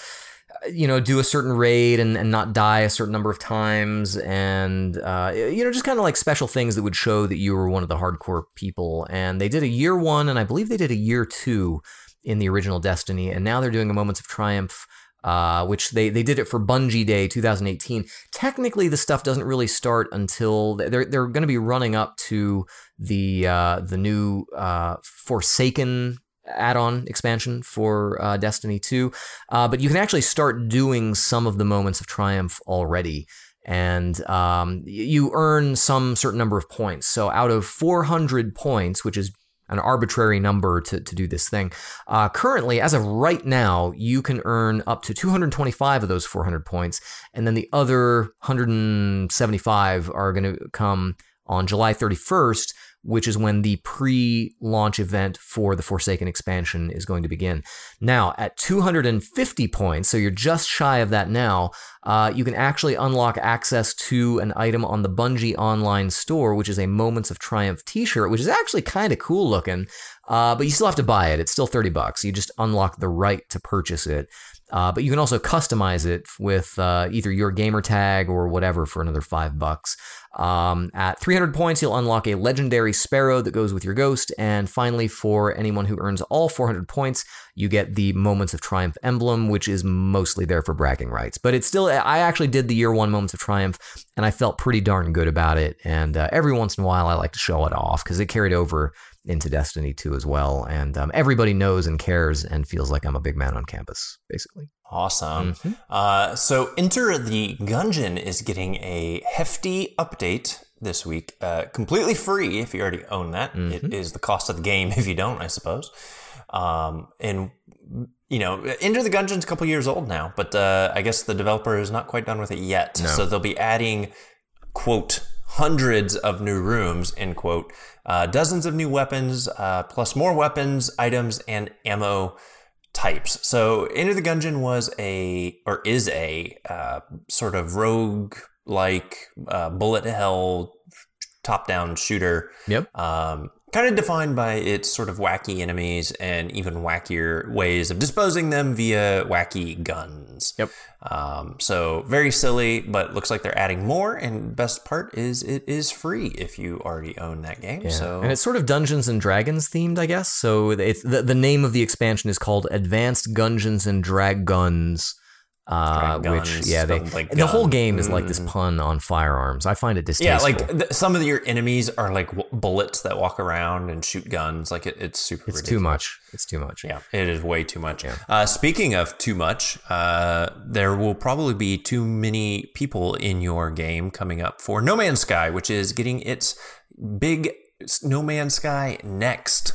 Speaker 1: you know, do a certain raid and, and not die a certain number of times, and uh, you know, just kind of like special things that would show that you were one of the hardcore people. And they did a year one, and I believe they did a year two in the original Destiny, and now they're doing a Moments of Triumph uh, which they, they did it for Bungie Day 2018. Technically, the stuff doesn't really start until they're they're going to be running up to the uh, the new uh, Forsaken add-on expansion for uh, Destiny 2. Uh, but you can actually start doing some of the moments of triumph already. And um, you earn some certain number of points. So out of 400 points, which is an arbitrary number to, to do this thing. Uh, currently, as of right now, you can earn up to 225 of those 400 points, and then the other 175 are going to come on July 31st which is when the pre launch event for the Forsaken expansion is going to begin. Now, at 250 points, so you're just shy of that now, uh, you can actually unlock access to an item on the Bungie online store, which is a Moments of Triumph t shirt, which is actually kind of cool looking, uh, but you still have to buy it. It's still 30 bucks. You just unlock the right to purchase it. Uh, but you can also customize it with uh, either your gamer tag or whatever for another five bucks. Um, at 300 points, you'll unlock a legendary sparrow that goes with your ghost. And finally, for anyone who earns all 400 points, you get the Moments of Triumph emblem, which is mostly there for bragging rights. But it's still, I actually did the year one Moments of Triumph, and I felt pretty darn good about it. And uh, every once in a while, I like to show it off because it carried over into Destiny 2 as well. And um, everybody knows and cares and feels like I'm a big man on campus, basically.
Speaker 2: Awesome. Mm-hmm. Uh, so, Enter the Gungeon is getting a hefty update this week, uh, completely free if you already own that. Mm-hmm. It is the cost of the game if you don't, I suppose. Um, and you know, Enter the Gungeon's a couple years old now, but uh, I guess the developer is not quite done with it yet. No. So they'll be adding, quote, hundreds of new rooms, end quote, uh, dozens of new weapons, uh, plus more weapons, items, and ammo types. So Enter the Gungeon was a, or is a uh, sort of rogue like uh, bullet hell top down shooter.
Speaker 1: Yep.
Speaker 2: Um, kind of defined by its sort of wacky enemies and even wackier ways of disposing them via wacky guns.
Speaker 1: Yep.
Speaker 2: Um, so very silly, but looks like they're adding more. And best part is it is free if you already own that game. Yeah. So
Speaker 1: and it's sort of Dungeons and Dragons themed, I guess. So it's the, the name of the expansion is called Advanced Dungeons and Draguns uh, which yeah, they, like the whole game is like this mm. pun on firearms. I find it distasteful.
Speaker 2: Yeah, like some of your enemies are like w- bullets that walk around and shoot guns. Like it, it's super.
Speaker 1: It's
Speaker 2: ridiculous.
Speaker 1: too much. It's too much.
Speaker 2: Yeah, it is way too much. Yeah. Uh, speaking of too much, uh, there will probably be too many people in your game coming up for No Man's Sky, which is getting its big No Man's Sky next.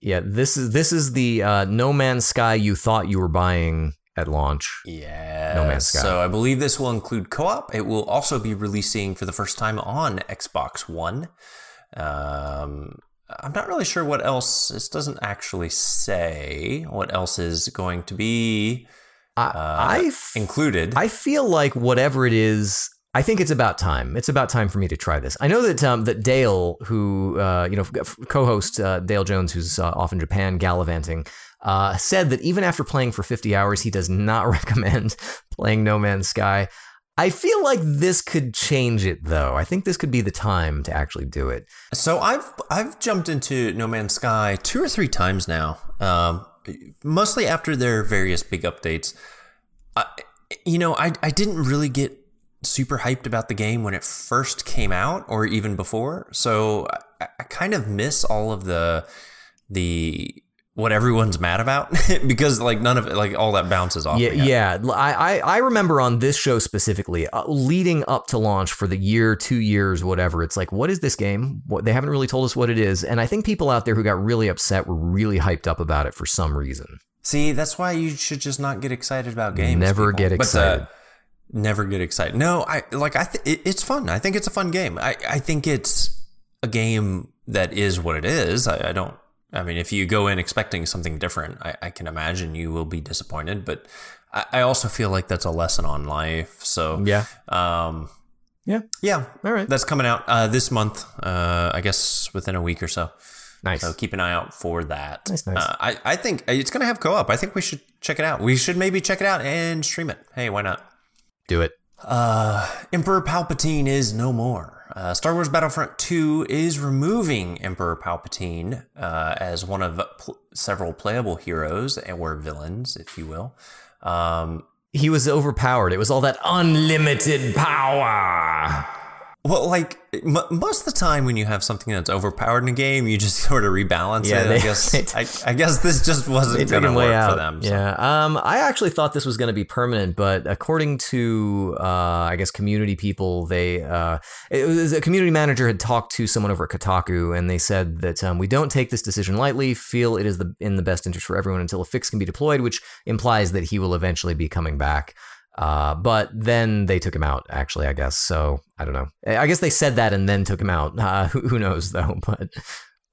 Speaker 1: Yeah, this is this is the uh, No Man's Sky you thought you were buying at launch.
Speaker 2: Yeah. No Man's Sky. So I believe this will include co-op. It will also be releasing for the first time on Xbox One. Um, I'm not really sure what else. This doesn't actually say what else is going to be uh, I, included.
Speaker 1: I feel like whatever it is, I think it's about time. It's about time for me to try this. I know that um, that Dale, who uh, you know, co-host uh, Dale Jones, who's uh, off in Japan gallivanting, uh, said that even after playing for 50 hours, he does not recommend playing No Man's Sky. I feel like this could change it though. I think this could be the time to actually do it.
Speaker 2: So I've I've jumped into No Man's Sky two or three times now. Um, mostly after their various big updates. I, you know, I I didn't really get super hyped about the game when it first came out or even before. So I, I kind of miss all of the the what everyone's mad about? Because like none of it like all that bounces off
Speaker 1: yeah yeah. I, I remember on this show specifically uh, leading up to launch for the year two years whatever it's like what is this game? What they haven't really told us what it is. And i think people out there who got really upset were really hyped up about it for some reason.
Speaker 2: See that's why you should just not get excited about games
Speaker 1: never people. get excited but, uh,
Speaker 2: never get excited. No i like i th- it, it's fun. I think it's a fun game. I i think it's a game that is what it is. I, I don't I mean, if you go in expecting something different, I, I can imagine you will be disappointed. But I, I, also feel like that's a lesson on life. So
Speaker 1: yeah,
Speaker 2: um,
Speaker 1: yeah,
Speaker 2: yeah.
Speaker 1: All right,
Speaker 2: that's coming out uh, this month. Uh, I guess within a week or so.
Speaker 1: Nice.
Speaker 2: So keep an eye out for that.
Speaker 1: Nice, nice.
Speaker 2: Uh, I, I think it's going to have co-op. I think we should check it out. We should maybe check it out and stream it. Hey, why not?
Speaker 1: Do it.
Speaker 2: Uh, Emperor Palpatine is no more. Uh, Star Wars Battlefront 2 is removing Emperor Palpatine uh, as one of pl- several playable heroes or villains, if you will. Um,
Speaker 1: he was overpowered. It was all that unlimited power.
Speaker 2: Well, like m- most of the time when you have something that's overpowered in a game, you just sort of rebalance
Speaker 1: Yeah,
Speaker 2: it.
Speaker 1: they-
Speaker 2: I guess I, I guess this just wasn't going to
Speaker 1: way
Speaker 2: work
Speaker 1: out.
Speaker 2: for them. so.
Speaker 1: Yeah. Um, I actually thought this was going to be permanent, but according to, uh, I guess, community people, they, uh, it was a community manager had talked to someone over at Kotaku, and they said that um, we don't take this decision lightly. Feel it is the in the best interest for everyone until a fix can be deployed, which implies that he will eventually be coming back. Uh, but then they took him out, actually, I guess. So I don't know. I guess they said that and then took him out. Uh, who, who knows, though? But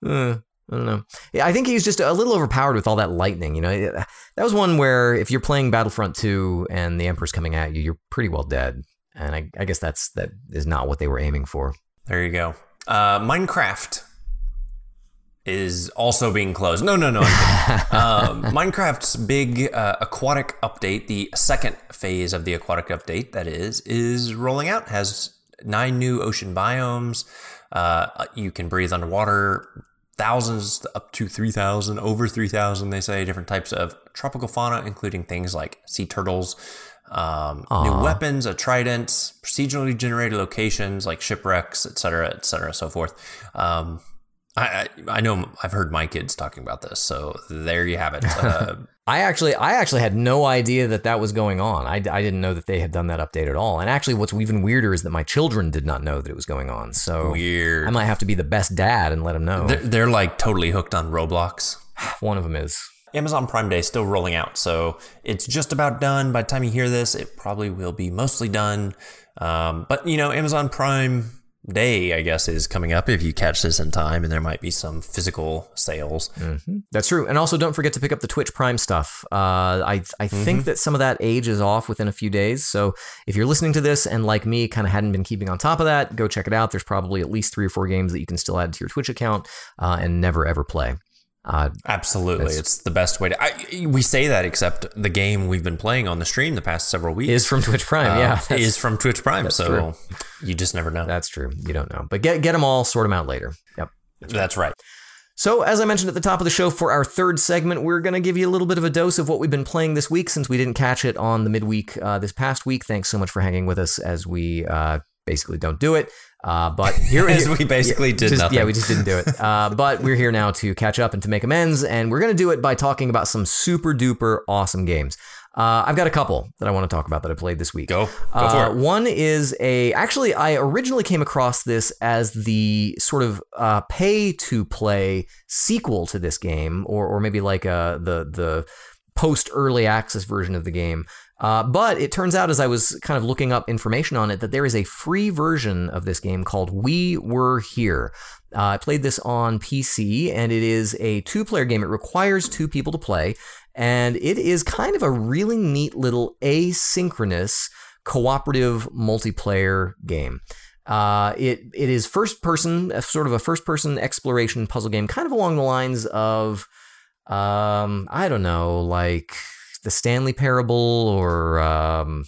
Speaker 1: uh, I don't know. Yeah, I think he's just a little overpowered with all that lightning. You know, that was one where if you're playing Battlefront 2 and the Emperor's coming at you, you're pretty well dead. And I, I guess that's that is not what they were aiming for.
Speaker 2: There you go. Uh, Minecraft is also being closed. No, no, no. Um, Minecraft's big uh, aquatic update, the second phase of the aquatic update, that is, is rolling out. Has nine new ocean biomes. Uh, you can breathe underwater. Thousands, up to 3,000, over 3,000, they say, different types of tropical fauna, including things like sea turtles, um, new weapons, a trident, procedurally generated locations like shipwrecks, etc., etc., so forth. Um, I, I I know I've heard my kids talking about this, so there you have it. Uh,
Speaker 1: I actually, I actually had no idea that that was going on. I, I didn't know that they had done that update at all. And actually, what's even weirder is that my children did not know that it was going on. So
Speaker 2: weird.
Speaker 1: I might have to be the best dad and let them know.
Speaker 2: they're, they're like totally hooked on Roblox.
Speaker 1: One of them is.
Speaker 2: Amazon Prime Day is still rolling out, so it's just about done. By the time you hear this, it probably will be mostly done. Um, but you know, Amazon Prime Day, I guess, is coming up if you catch this in time, and there might be some physical sales.
Speaker 1: That's true. And also, don't forget to pick up the Twitch Prime stuff. Uh, I I
Speaker 2: Mm-hmm.
Speaker 1: think that some of that age is off within a few days. So if you're listening to this and like me, kind of hadn't been keeping on top of that, go check it out. There's probably at least three or four games that you can still add to your Twitch account uh, and never ever play. Uh,
Speaker 2: Absolutely,
Speaker 1: That's-
Speaker 2: it's the best way to. I, we say that, except the game we've been playing on the stream the past several weeks
Speaker 1: is from Twitch Prime.
Speaker 2: uh,
Speaker 1: yeah, that's,
Speaker 2: is from Twitch Prime. So
Speaker 1: true.
Speaker 2: you just never know.
Speaker 1: that's true. You don't know, but get get them all, sort them out later. Yep.
Speaker 2: That's right.
Speaker 1: So, as I mentioned at the top of the show, for our third segment, we're going to give you a little bit of a dose of what we've been playing this week since we didn't catch it on the midweek uh, this past week. Thanks so much for hanging with us as we uh, basically don't do it. Uh, but here is
Speaker 2: we basically did
Speaker 1: just-
Speaker 2: nothing.
Speaker 1: Yeah, we just didn't do it. Uh, but we're here now to catch up and to make amends, and we're going to do it by talking about some super duper awesome games. Uh, I've got a couple that I want to talk about that I played this week.
Speaker 2: Go, go
Speaker 1: Uh,
Speaker 2: for it.
Speaker 1: One is a. Actually, I originally came across this as the sort of uh, pay to play sequel to this game, or or maybe like uh, the the post early access version of the game. Uh, but it turns out, as I was kind of looking up information on it, that there is a free version of this game called We Were Here. Uh, I played this on PC, and it is a two player game. It requires two people to play, and it is kind of a really neat little asynchronous cooperative multiplayer game. Uh, it it is first person, sort of a first person exploration puzzle game, kind of along the lines of, um, I don't know, like the Stanley Parable or um,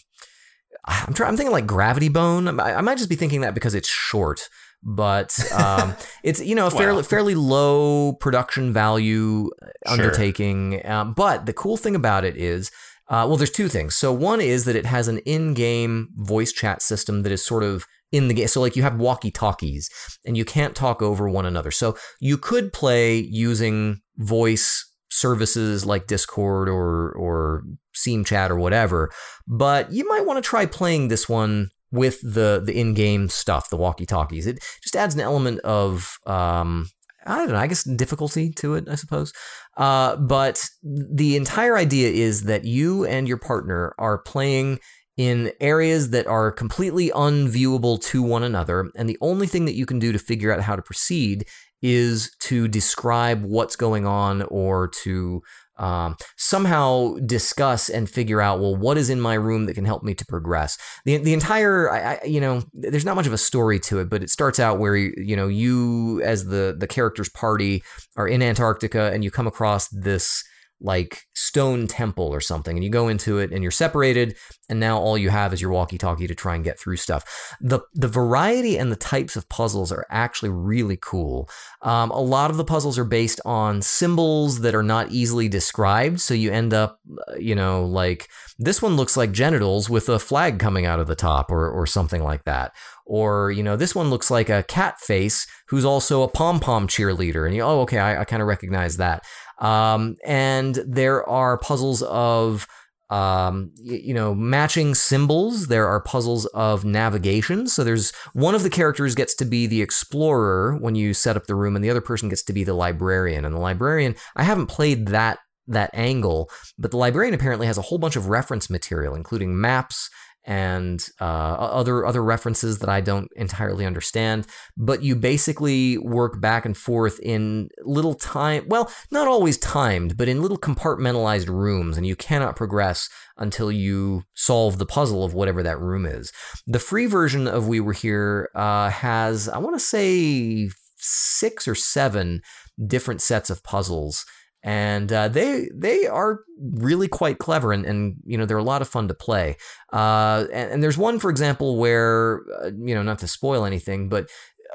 Speaker 1: I'm trying. I'm thinking like Gravity Bone. I, I might just be thinking that because it's short, but um, it's you know a fairly
Speaker 2: Wow.
Speaker 1: fairly low production value
Speaker 2: Sure.
Speaker 1: undertaking. Um, but the cool thing about it is. Uh, well, there's two things. So one is that it has an in-game voice chat system that is sort of in the game. So like you have walkie-talkies and you can't talk over one another. So you could play using voice services like Discord or or Steam Chat or whatever, but you might want to try playing this one with the the in-game stuff, the walkie-talkies. It just adds an element of um, I don't know, I guess difficulty to it, I suppose. Uh, but the entire idea is that you and your partner are playing in areas that are completely unviewable to one another, and the only thing that you can do to figure out how to proceed is to describe what's going on or to um, somehow discuss and figure out well what is in my room that can help me to progress. The, the entire I, I, you know there's not much of a story to it but it starts out where you know you as the the character's party are in antarctica and you come across this like stone temple or something and you go into it and you're separated and now all you have is your walkie-talkie to try and get through stuff. The the variety and the types of puzzles are actually really cool. Um, a lot of the puzzles are based on symbols that are not easily described so you end up uh, you know like this one looks like genitals with a flag coming out of the top or or something like that. Or you know, this one looks like a cat face who's also a pom pom cheerleader, and you oh okay, I, I kind of recognize that. Um, and there are puzzles of um, you know, matching symbols. There are puzzles of navigation. So there's one of the characters gets to be the explorer when you set up the room, and the other person gets to be the librarian. And the librarian, I haven't played that that angle, but the librarian apparently has a whole bunch of reference material, including maps and uh, other other references that I don't entirely understand. But you basically work back and forth in little time. Well, not always timed, but in little compartmentalized rooms, and you cannot progress until you solve the puzzle of whatever that room is. The free version of We Were Here uh, has, I want to say, six or seven different sets of puzzles and uh, they they are really quite clever and, and you know they're a lot of fun to play. Uh, and, and, there's one for example where uh, you know not to spoil anything but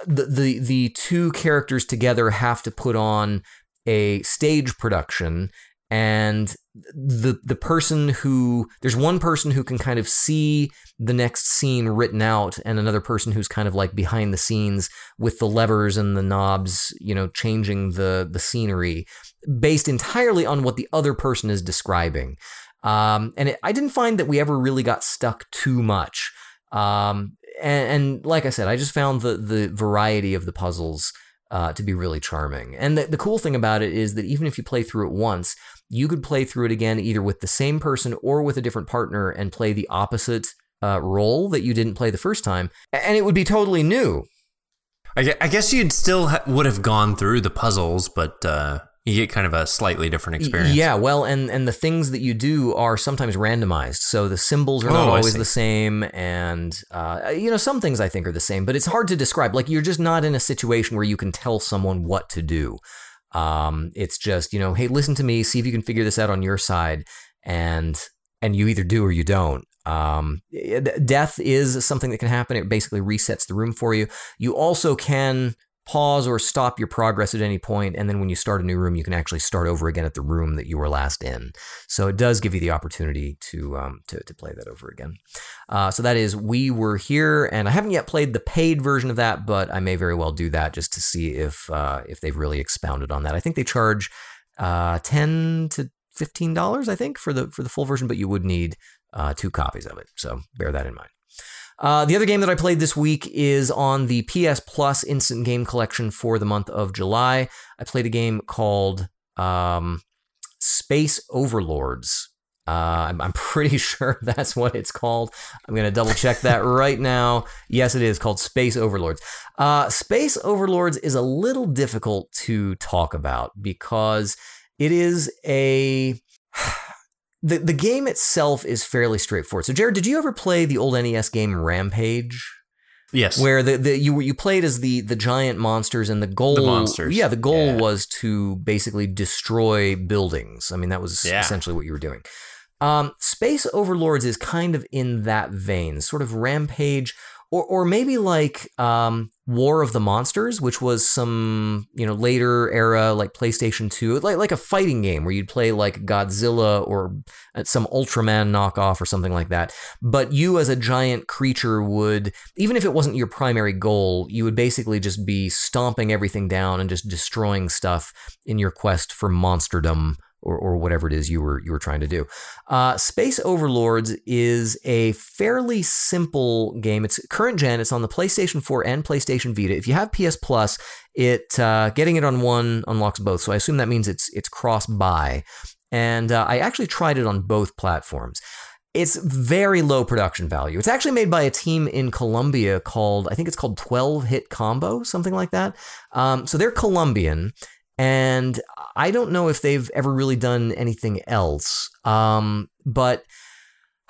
Speaker 1: the, the the two characters together have to put on a stage production and the the person who there's one person who can kind of see the next scene written out and another person who's kind of like behind the scenes with the levers and the knobs you know changing the the scenery based entirely on what the other person is describing um, and it, i didn't find that we ever really got stuck too much um, and, and like i said i just found the the variety of the puzzles uh, to be really charming. And the, the cool thing about it is that even if you play through it once, you could play through it again either with the same person or with a different partner and play the opposite uh, role that you didn't play the first time, and it would be totally new.
Speaker 2: I guess you'd still ha- would have gone through the puzzles, but uh, you get kind of a slightly different experience.
Speaker 1: Yeah, well, and and the things that you do are sometimes randomized, so the symbols are not
Speaker 2: Oh,
Speaker 1: always the same, and uh, you know some things I think are the same, but it's hard to describe. Like you're just not in a situation where you can tell someone what to do. Um, it's just you know, hey, listen to me, see if you can figure this out on your side, and and you either do or you don't. Um, death is something that can happen. It basically resets the room for you. You also can pause or stop your progress at any point, and then when you start a new room, you can actually start over again at the room that you were last in. So it does give you the opportunity to um, to, to play that over again. Uh, so that is we were here, and I haven't yet played the paid version of that, but I may very well do that just to see if uh, if they've really expounded on that. I think they charge uh, ten to fifteen dollars, I think, for the for the full version, but you would need uh, two copies of it. So bear that in mind. Uh, the other game that I played this week is on the PS Plus Instant Game Collection for the month of July. I played a game called um, Space Overlords. Uh, I'm, I'm pretty sure that's what it's called. I'm going to double check that right now. Yes, it is called Space Overlords. Uh, Space Overlords is a little difficult to talk about because it is a. The, the game itself is fairly straightforward. So, Jerod, did you ever play the old NES game Rampage?
Speaker 2: Yes.
Speaker 1: where the, the you you played as the the giant monsters and the goal
Speaker 2: The monsters.
Speaker 1: yeah the goal
Speaker 2: Yeah.
Speaker 1: was to basically destroy buildings i mean that was
Speaker 2: Yeah.
Speaker 1: essentially what you were doing um, space overlords is kind of in that vein sort of rampage or or maybe like um, war of the monsters which was some you know later era like playstation 2 like like a fighting game where you'd play like godzilla or uh, some ultraman knockoff or something like that. But you as a giant creature would even if it wasn't your primary goal you would basically just be stomping everything down and just destroying stuff in your quest for monsterdom or, or whatever it is you were you were trying to do uh, space overlords is a fairly simple game it's current gen it's on the playstation 4 and playstation vita if you have ps plus it uh, getting it on one unlocks both so i assume that means it's it's cross buy and uh, I actually tried it on both platforms. It's very low production value. It's actually made by a team in Colombia called, I think it's called 12 Hit Combo, something like that. Um, so they're Colombian, and I don't know if they've ever really done anything else. Um, but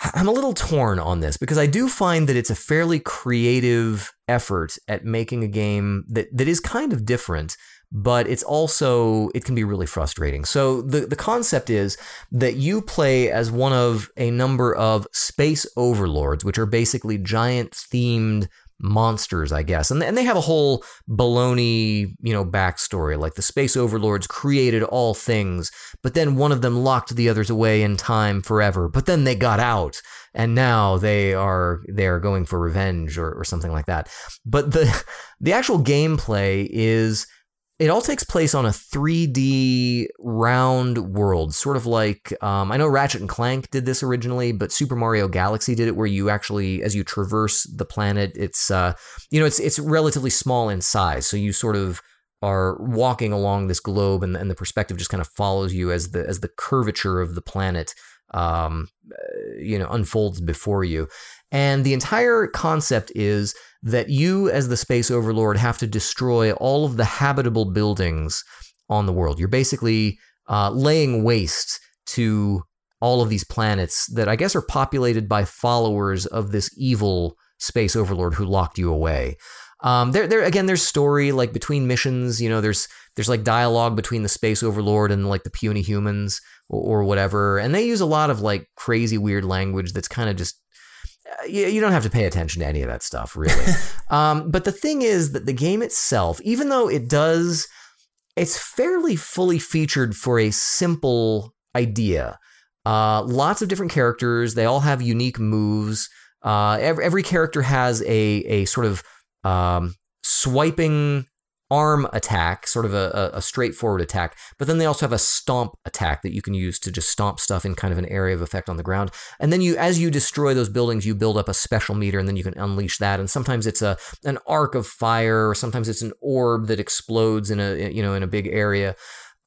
Speaker 1: I'm a little torn on this because I do find that it's a fairly creative effort at making a game that, that is kind of different, but it's also it can be really frustrating. So the the concept is that you play as one of a number of space overlords, which are basically giant themed monsters, I guess. And, and they have a whole baloney, you know, backstory. Like the space overlords created all things, but then one of them locked the others away in time forever. But then they got out and now they are they are going for revenge or, or something like that. But the the actual gameplay is it all takes place on a 3D round world, sort of like um, I know Ratchet and Clank did this originally, but Super Mario Galaxy did it, where you actually, as you traverse the planet, it's uh, you know it's it's relatively small in size, so you sort of are walking along this globe, and, and the perspective just kind of follows you as the as the curvature of the planet um, you know unfolds before you, and the entire concept is that you, as the space overlord, have to destroy all of the habitable buildings on the world. You're basically uh, laying waste to all of these planets that I guess are populated by followers of this evil space overlord who locked you away. Um, there, there again, there's story like between missions. You know, there's there's like dialogue between the space overlord and like the puny humans or, or whatever, and they use a lot of like crazy weird language that's kind of just you, you don't have to pay attention to any of that stuff, really. um, but the thing is that the game itself, even though it does, it's fairly fully featured for a simple idea. Uh, lots of different characters. They all have unique moves. Uh, every, every character has a a sort of um, swiping arm attack, sort of a, a, straightforward attack, but then they also have a stomp attack that you can use to just stomp stuff in kind of an area of effect on the ground. And then you, as you destroy those buildings, you build up a special meter, and then you can unleash that. And sometimes it's a an arc of fire, or sometimes it's an orb that explodes in a you know in a big area.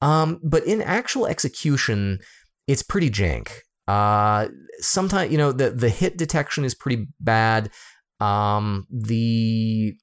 Speaker 1: Um, but in actual execution, it's pretty jank. Uh, sometimes you know the the hit detection is pretty bad. Um, the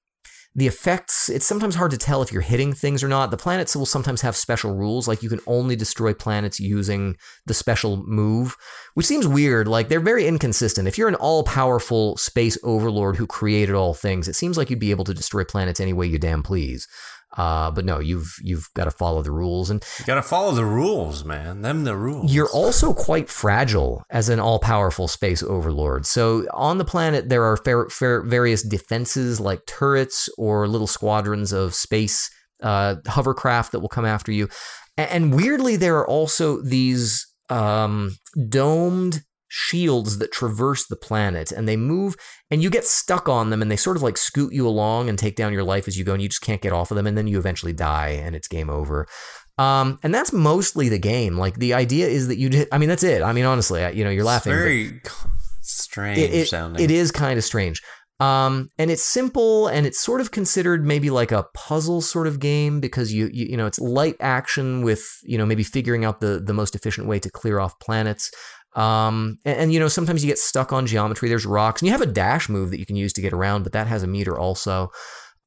Speaker 1: the effects, it's sometimes hard to tell if you're hitting things or not. The planets will sometimes have special rules, like you can only destroy planets using the special move, which seems weird. Like they're very inconsistent. If you're an all powerful space overlord who created all things, it seems like you'd be able to destroy planets any way you damn please. Uh, but no, you've you've got to follow the rules, and
Speaker 2: you got to follow the rules, man. Them the rules.
Speaker 1: You're also quite fragile as an all-powerful space overlord. So on the planet, there are fair, fair, various defenses like turrets or little squadrons of space uh, hovercraft that will come after you, and, and weirdly, there are also these um, domed shields that traverse the planet and they move and you get stuck on them and they sort of like scoot you along and take down your life as you go and you just can't get off of them and then you eventually die and it's game over. Um, and that's mostly the game. Like the idea is that you, I mean, that's it. I mean, honestly, you know, you're laughing.
Speaker 2: It's very strange
Speaker 1: it, it,
Speaker 2: sounding.
Speaker 1: It is kind of strange. Um, and it's simple and it's sort of considered maybe like a puzzle sort of game because you, you, you know, it's light action with, you know, maybe figuring out the, the most efficient way to clear off planets. Um, and, and, you know, sometimes you get stuck on geometry. There's rocks, and you have a dash move that you can use to get around, but that has a meter also.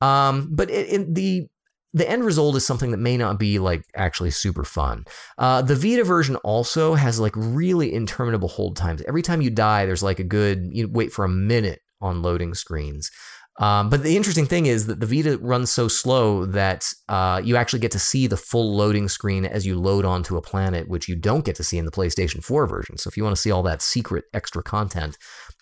Speaker 1: Um, but it, it, the the end result is something that may not be like actually super fun. Uh, the Vita version also has like really interminable hold times. Every time you die, there's like a good you wait for a minute on loading screens. Um, but the interesting thing is that the Vita runs so slow that uh, you actually get to see the full loading screen as you load onto a planet, which you don't get to see in the PlayStation 4 version. So if you want to see all that secret extra content,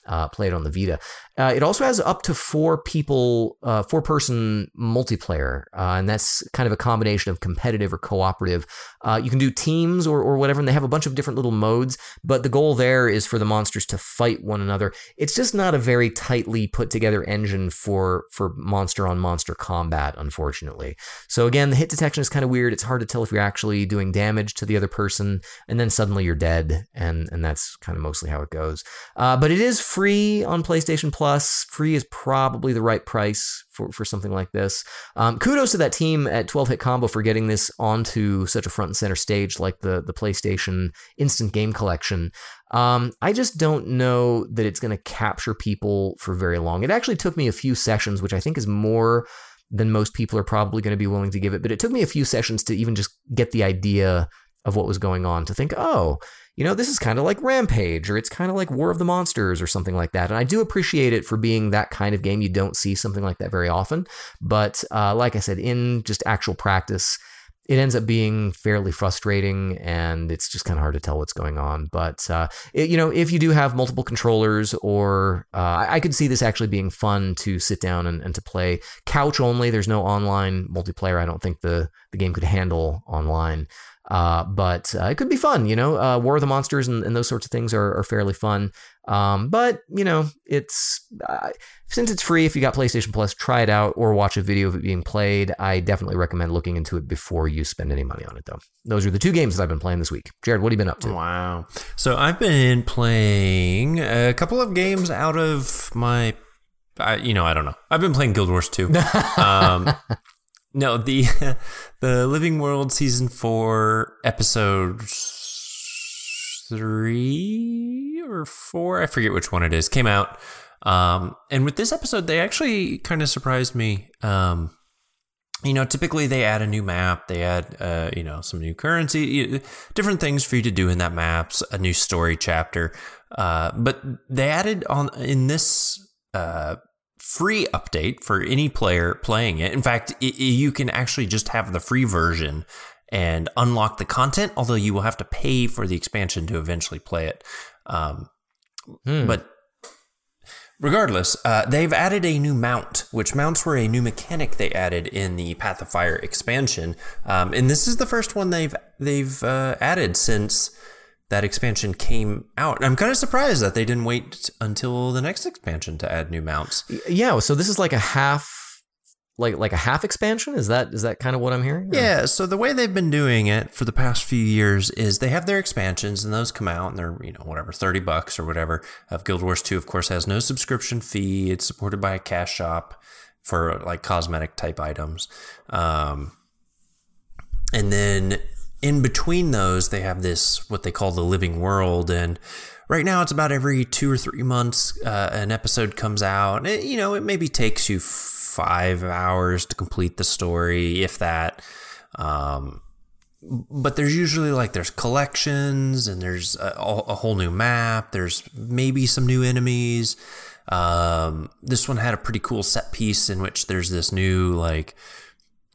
Speaker 1: uh, play it on the Vita. Uh, it also has up to four people, uh, four person multiplayer, uh, and that's kind of a combination of competitive or cooperative. Uh, you can do teams or, or whatever, and they have a bunch of different little modes, but the goal there is for the monsters to fight one another. It's just not a very tightly put together engine for, for monster on monster combat, unfortunately. So again, the hit detection is kind of weird. It's hard to tell if you're actually doing damage to the other person, and then suddenly you're dead, and, and that's kind of mostly how it goes. Uh, but it is free on PlayStation Plus. Free is probably the right price for, for something like this. Um, kudos to that team at 12 Hit Combo for getting this onto such a front and center stage like the, the PlayStation Instant Game Collection. Um, I just don't know that it's going to capture people for very long. It actually took me a few sessions, which I think is more than most people are probably going to be willing to give it. But it took me a few sessions to even just get the idea of what was going on to think, oh, you know, this is kind of like Rampage or it's kind of like War of the Monsters or something like that. And I do appreciate it for being that kind of game. You don't see something like that very often. But uh, like I said, in just actual practice, it ends up being fairly frustrating and it's just kind of hard to tell what's going on. But, uh, it, you know, if you do have multiple controllers or uh, I could see this actually being fun to sit down and, and to play couch only. There's no online multiplayer. I don't think the, the game could handle online. Uh, but uh, it could be fun, you know. Uh, War of the Monsters and, and those sorts of things are, are fairly fun. Um, but you know, it's uh, since it's free. If you got PlayStation Plus, try it out or watch a video of it being played. I definitely recommend looking into it before you spend any money on it, though. Those are the two games that I've been playing this week. Jerod, what have you been up to?
Speaker 2: Wow. So I've been playing a couple of games out of my. I, you know, I don't know. I've been playing Guild Wars 2. Um, no, the the Living World season four episode three or four, I forget which one it is, came out. Um, and with this episode, they actually kind of surprised me. Um, you know, typically they add a new map, they add, uh, you know, some new currency, different things for you to do in that maps, a new story chapter. Uh, but they added on in this uh, free update for any player playing it. In fact, it, you can actually just have the free version and unlock the content, although you will have to pay for the expansion to eventually play it. Um, hmm. But regardless, uh, they've added a new mount, which mounts were a new mechanic they added in the Path of Fire expansion, um, and this is the first one they've they've uh, added since that expansion came out. I'm kind of surprised that they didn't wait until the next expansion to add new mounts.
Speaker 1: Yeah, so this is like a half like like a half expansion is that is that kind of what i'm hearing
Speaker 2: or? yeah so the way they've been doing it for the past few years is they have their expansions and those come out and they're you know whatever 30 bucks or whatever of guild wars 2 of course has no subscription fee it's supported by a cash shop for like cosmetic type items um, and then in between those, they have this what they call the living world, and right now it's about every two or three months uh, an episode comes out. It, you know, it maybe takes you five hours to complete the story, if that. Um, but there's usually like there's collections and there's a, a, whole new map. There's maybe some new enemies. Um, this one had a pretty cool set piece in which there's this new like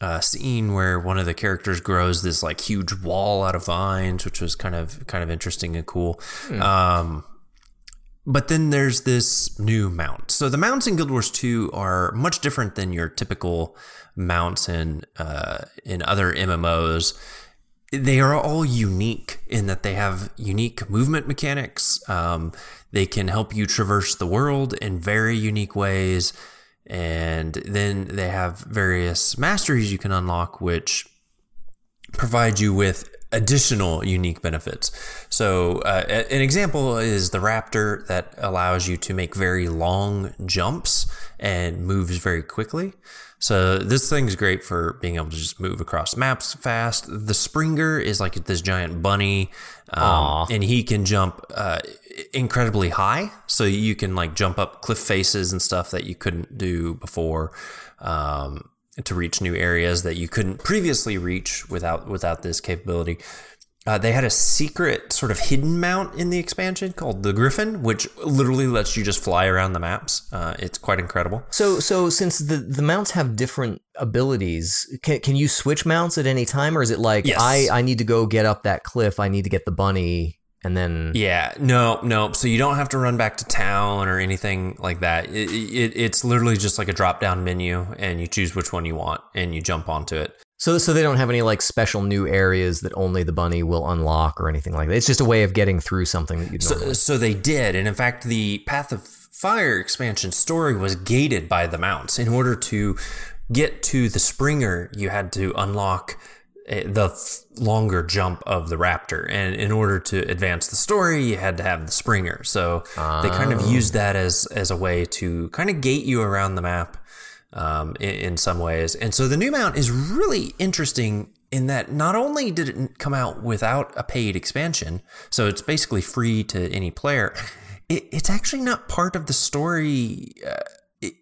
Speaker 2: uh, scene where one of the characters grows this like huge wall out of vines, which was kind of kind of interesting and cool. Hmm. Um, but then there's this new mount. So the mounts in Guild Wars 2 are much different than your typical mounts in uh, in other MMOs. They are all unique in that they have unique movement mechanics. Um, they can help you traverse the world in very unique ways. And then they have various masteries you can unlock, which provide you with additional unique benefits. So, uh, an example is the Raptor that allows you to make very long jumps and moves very quickly. So this thing's great for being able to just move across maps fast. The Springer is like this giant bunny, um, and he can jump uh, incredibly high. So you can like jump up cliff faces and stuff that you couldn't do before. Um, to reach new areas that you couldn't previously reach without without this capability. Uh, they had a secret sort of hidden mount in the expansion called the Griffon, which literally lets you just fly around the maps. Uh, it's quite incredible.
Speaker 1: So, so since the, the mounts have different abilities, can, can you switch mounts at any time, or is it like yes. I I need to go get up that cliff, I need to get the bunny, and then
Speaker 2: yeah, no, no. So you don't have to run back to town or anything like that. It, it, it's literally just like a drop down menu, and you choose which one you want, and you jump onto it.
Speaker 1: So, so they don't have any like special new areas that only the bunny will unlock or anything like that. It's just a way of getting through something that you don't.
Speaker 2: So, so they did, and in fact, the Path of Fire expansion story was gated by the mounts. In order to get to the Springer, you had to unlock eh, the longer jump of the Raptor, and in order to advance the story, you had to have the Springer. So oh. they kind of oh. used that as as a way to kind of gate you around the map um, in, in some ways. And so the new mount is really interesting in that not only did it come out without a paid expansion, so it's basically free to any player, it, it's actually not part of the story. Uh, it,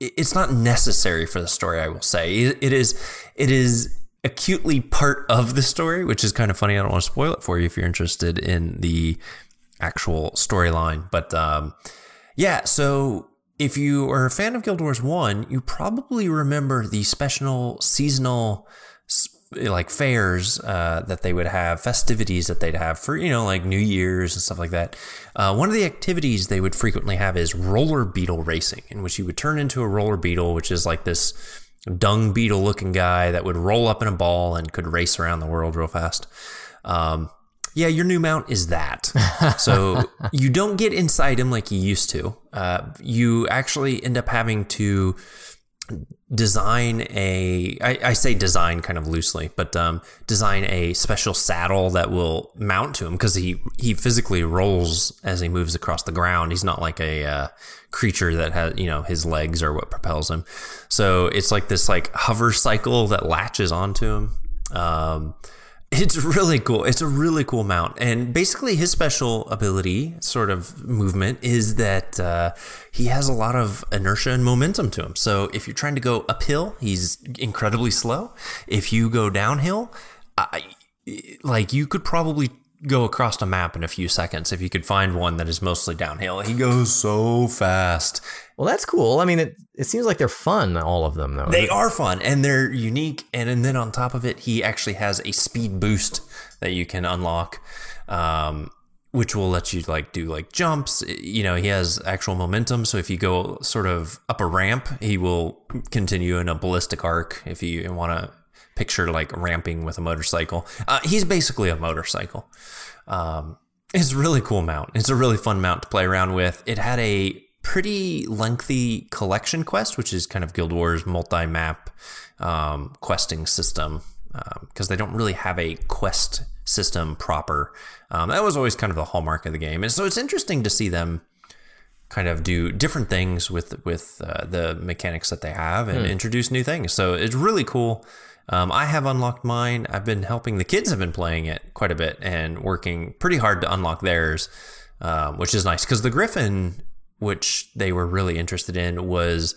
Speaker 2: it's not necessary for the story, I will say. It, it is, it is acutely part of the story, which is kind of funny. I don't want to spoil it for you if you're interested in the actual storyline, but um, yeah. So if you are a fan of Guild Wars 1, you probably remember the special seasonal like fairs uh, that they would have, festivities that they'd have for you know like New Year's and stuff like that. Uh, one of the activities they would frequently have is roller beetle racing, in which you would turn into a roller beetle, which is like this dung beetle looking guy that would roll up in a ball and could race around the world real fast. Um, yeah, your new mount is that. so you don't get inside him like you used to. Uh, you actually end up having to design a I, I say design kind of loosely but um, design a special saddle that will mount to him because he he physically rolls as he moves across the ground he's not like a uh, creature that has you know his legs are what propels him so it's like this like hover cycle that latches onto him um, it's really cool. It's a really cool mount. And basically, his special ability, sort of movement, is that uh, he has a lot of inertia and momentum to him. So if you're trying to go uphill, he's incredibly slow. If you go downhill, I, like you could probably go across a map in a few seconds if you could find one that is mostly downhill. He goes so fast.
Speaker 1: Well, that's cool. I mean, it, it seems like they're fun, all of them, though.
Speaker 2: They are fun and they're unique. And, and then on top of it, he actually has a speed boost that you can unlock, um, which will let you like do like jumps. You know, he has actual momentum. So if you go sort of up a ramp, he will continue in a ballistic arc if you want to picture like ramping with a motorcycle. Uh, he's basically a motorcycle. Um, it's a really cool mount. It's a really fun mount to play around with. It had a pretty lengthy collection quest, which is kind of Guild Wars multi map um, questing system, because um, they don't really have a quest system proper. Um, that was always kind of the hallmark of the game. And so it's interesting to see them kind of do different things with with uh, the mechanics that they have and hmm. introduce new things. So it's really cool. Um, I have unlocked mine. I've been helping the kids have been playing it quite a bit and working pretty hard to unlock theirs, uh, which is nice because the Griffon which they were really interested in, was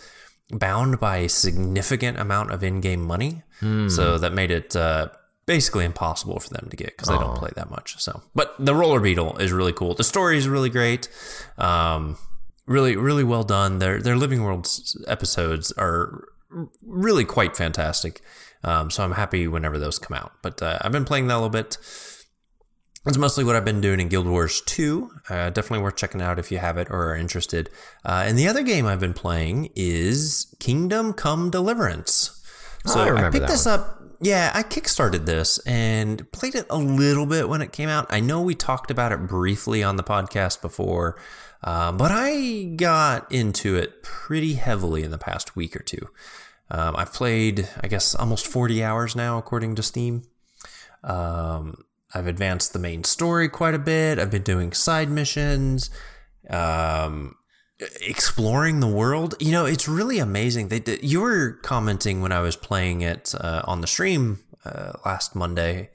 Speaker 2: bound by a significant amount of in-game money. Mm. So that made it uh, basically impossible for them to get because they don't play that much. So, but the Roller Beetle is really cool. The story is really great. Um, really, really well done. Their their Living Worlds episodes are really quite fantastic. Um, so I'm happy whenever those come out. But uh, I've been playing that a little bit. That's mostly what I've been doing in Guild Wars 2. Uh, definitely worth checking out if you have it or are interested. Uh, and the other game I've been playing is Kingdom Come Deliverance.
Speaker 1: So oh, I,
Speaker 2: I, picked
Speaker 1: this
Speaker 2: one. up. Yeah, I kickstarted this and played it a little bit when it came out. I know we talked about it briefly on the podcast before, uh, but I got into it pretty heavily in the past week or two. Um, I've played, I guess, almost 40 hours now, according to Steam. Um, I've advanced the main story quite a bit. I've been doing side missions, um, exploring the world. You know, it's really amazing. They you were commenting when I was playing it uh, on the stream uh, last Monday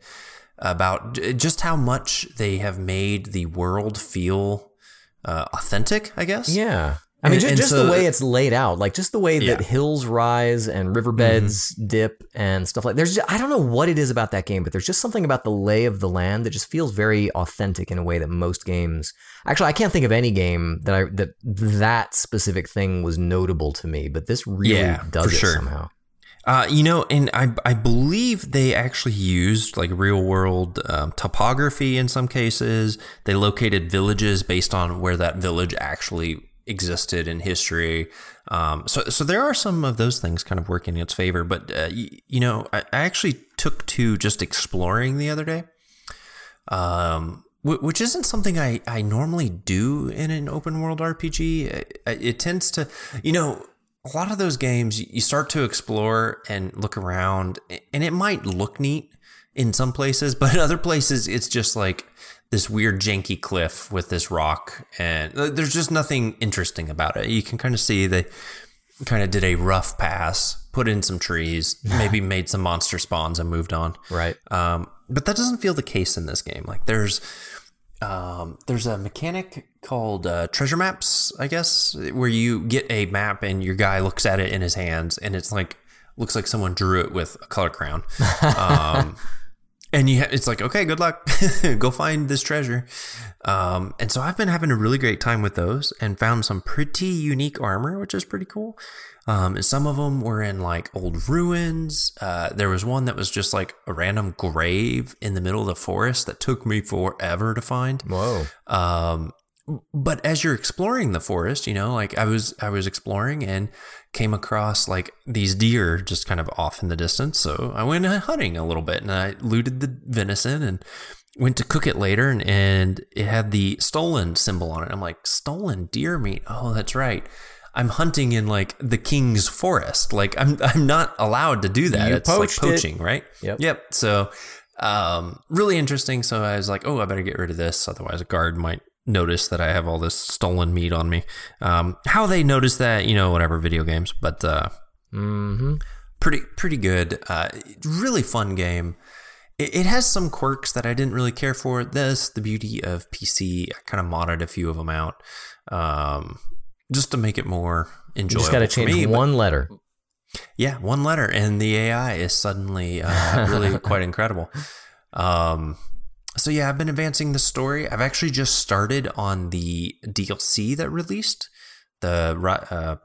Speaker 2: about just how much they have made the world feel uh, authentic. I guess.
Speaker 1: Yeah. I mean, and, just, and just so, the way it's laid out, like just the way yeah. that hills rise and riverbeds mm-hmm. dip and stuff like. There's, just, I don't know what it is about that game, but there's just something about the lay of the land that just feels very authentic in a way that most games. Actually, I can't think of any game that I that that specific thing was notable to me, but this really yeah, does it sure. somehow.
Speaker 2: Uh, you know, and I I believe they actually used like real world um, topography in some cases. They located villages based on where that village actually existed in history. Um, so, so there are some of those things kind of working in its favor. But uh, you, you, know, I, I, actually took to just exploring the other day, um, which isn't something I, I normally do in an open world RPG. It, it tends to, you know, a lot of those games you start to explore and look around, and it might look neat in some places, but in other places it's just like this weird janky cliff with this rock and uh, there's just nothing interesting about it. You can kind of see they kind of did a rough pass, put in some trees, maybe made some monster spawns and moved on.
Speaker 1: Right.
Speaker 2: Um, but that doesn't feel the case in this game. Like there's um, there's a mechanic called uh, treasure maps, I guess, where you get a map and your guy looks at it in his hands and it's like looks like someone drew it with a color crayon. Um, and you ha- it's like okay good luck. Go find this treasure. Um, and so i've been having a really great time with those and found some pretty unique armor which is pretty cool. Um, and some of them were in like old ruins. Uh, there was one that was just like a random grave in the middle of the forest that took me forever to find.
Speaker 1: Whoa.
Speaker 2: um, but as you're exploring the forest, you know, like I was, I was exploring and came across like these deer just kind of off in the distance. So I went hunting a little bit and I looted the venison and went to cook it later and, and it had the stolen symbol on it. I'm like, stolen deer meat. Oh, that's right. I'm hunting in like the king's forest. Like I'm, I'm not allowed to do that.
Speaker 1: You
Speaker 2: it's like
Speaker 1: poached it.
Speaker 2: poaching, right?
Speaker 1: Yep.
Speaker 2: Yep. So, um, really interesting. So I was like, oh, I better get rid of this. Otherwise, a guard might notice that I have all this stolen meat on me. Um, how they notice that, you know, whatever video games, but uh,
Speaker 1: Mm-hmm.
Speaker 2: pretty pretty good. Uh, really fun game. It, it has some quirks that I didn't really care for. This the beauty of PC. I kind of modded a few of them out, um, just to make it more
Speaker 1: You
Speaker 2: enjoyable.
Speaker 1: just got to change
Speaker 2: me, but-
Speaker 1: one letter.
Speaker 2: yeah, one letter, and the AI is suddenly uh, really quite incredible. Um, so yeah, I've been advancing the story. I've actually just started on the DLC that released, the uh,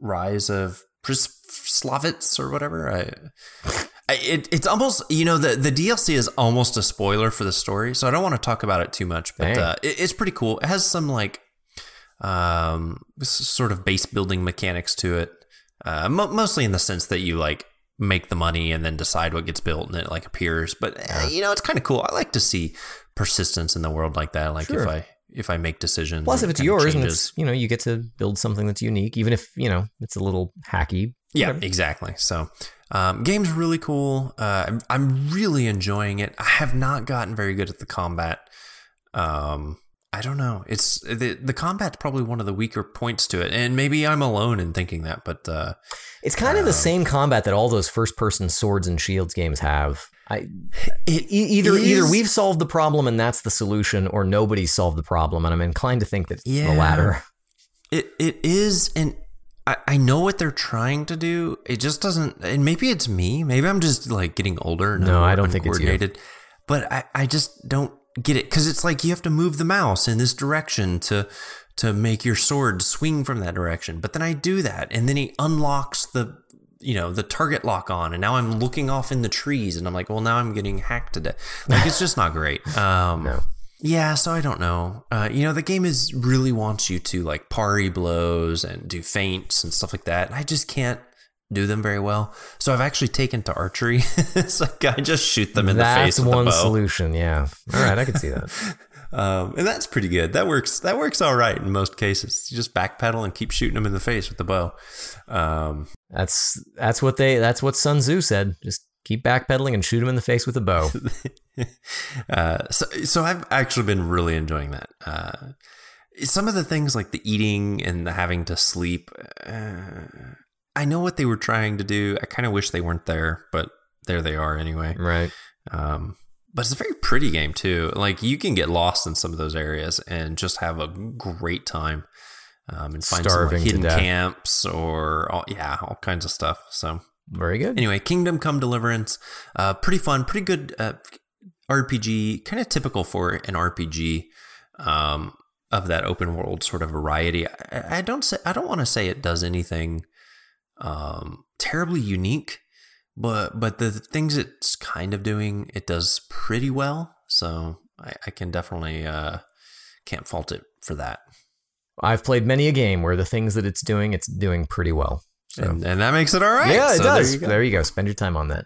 Speaker 2: Rise of Prislavitz or whatever. I, I, it, it's almost you know the the DLC is almost a spoiler for the story, so I don't want to talk about it too much. But uh, it, it's pretty cool. It has some like um sort of base building mechanics to it uh, mo- mostly in the sense that you like make the money and then decide what gets built and it like appears but uh, you know it's kind of cool i like to see persistence in the world like that like
Speaker 1: Sure.
Speaker 2: if i if i make decisions
Speaker 1: Plus, if it's yours and it's you know you get to build something that's unique, even if you know it's a little hacky.
Speaker 2: Yeah, exactly. So, um, game's really cool. Uh, I'm, I'm really enjoying it. I have not gotten very good at the combat. Um, I don't know. It's the the combat's probably one of the weaker points to it, and maybe I'm alone in thinking that. But uh,
Speaker 1: It's kind of the same combat that all those first-person swords and shields games have. I
Speaker 2: it
Speaker 1: either either we've solved the problem and that's the solution, or nobody's solved the problem, and I'm inclined to think that it's the latter.
Speaker 2: It it is, and I, I know what they're trying to do. It just doesn't, and maybe it's me. Maybe I'm just like getting older. And
Speaker 1: No, I don't think it's you.
Speaker 2: But I, I just don't get it because it's like you have to move the mouse in this direction to to make your sword swing from that direction. But then I do that, and then he unlocks the you know the target lock on, and now I'm looking off in the trees, and I'm like, well, now I'm getting hacked to death. Like it's just not great. Um,
Speaker 1: No.
Speaker 2: yeah, so I don't know. Uh, you know, the game is really wants you to like parry blows and do feints and stuff like that. I just can't do them very well. So I've actually taken to archery. it's like I just shoot them in the face with
Speaker 1: one
Speaker 2: a bow.
Speaker 1: solution. Yeah. All right, I can see that.
Speaker 2: Um, and that's pretty good. That works. That works all right in most cases. You just backpedal and keep shooting them in the face with the bow. Um,
Speaker 1: That's that's what they that's what Sun Tzu said. Just keep backpedaling and shoot him in the face with a bow.
Speaker 2: uh, so, so I've actually been really enjoying that. Uh, some of the things like the eating and the having to sleep, uh, I know what they were trying to do. I kind of wish they weren't there, but there they are anyway.
Speaker 1: right.
Speaker 2: Um, but it's a very pretty game too. Like you can get lost in some of those areas and just have a great time. Um, and find some like, hidden camps or all, yeah, all kinds of stuff. So
Speaker 1: Very good.
Speaker 2: anyway, Kingdom Come Deliverance, uh, pretty fun, pretty good uh, RPG, kind of typical for an RPG um, of that open world sort of variety. I, I don't say I don't want to say it does anything um, terribly unique, but but the things it's kind of doing, it does pretty well. So I, I can definitely uh, can't fault it for that.
Speaker 1: I've played many a game where the things that it's doing, it's doing pretty well. So.
Speaker 2: And, and that makes it all right.
Speaker 1: yeah, it
Speaker 2: So there
Speaker 1: does.
Speaker 2: you.
Speaker 1: There you, go. Spend your time on that.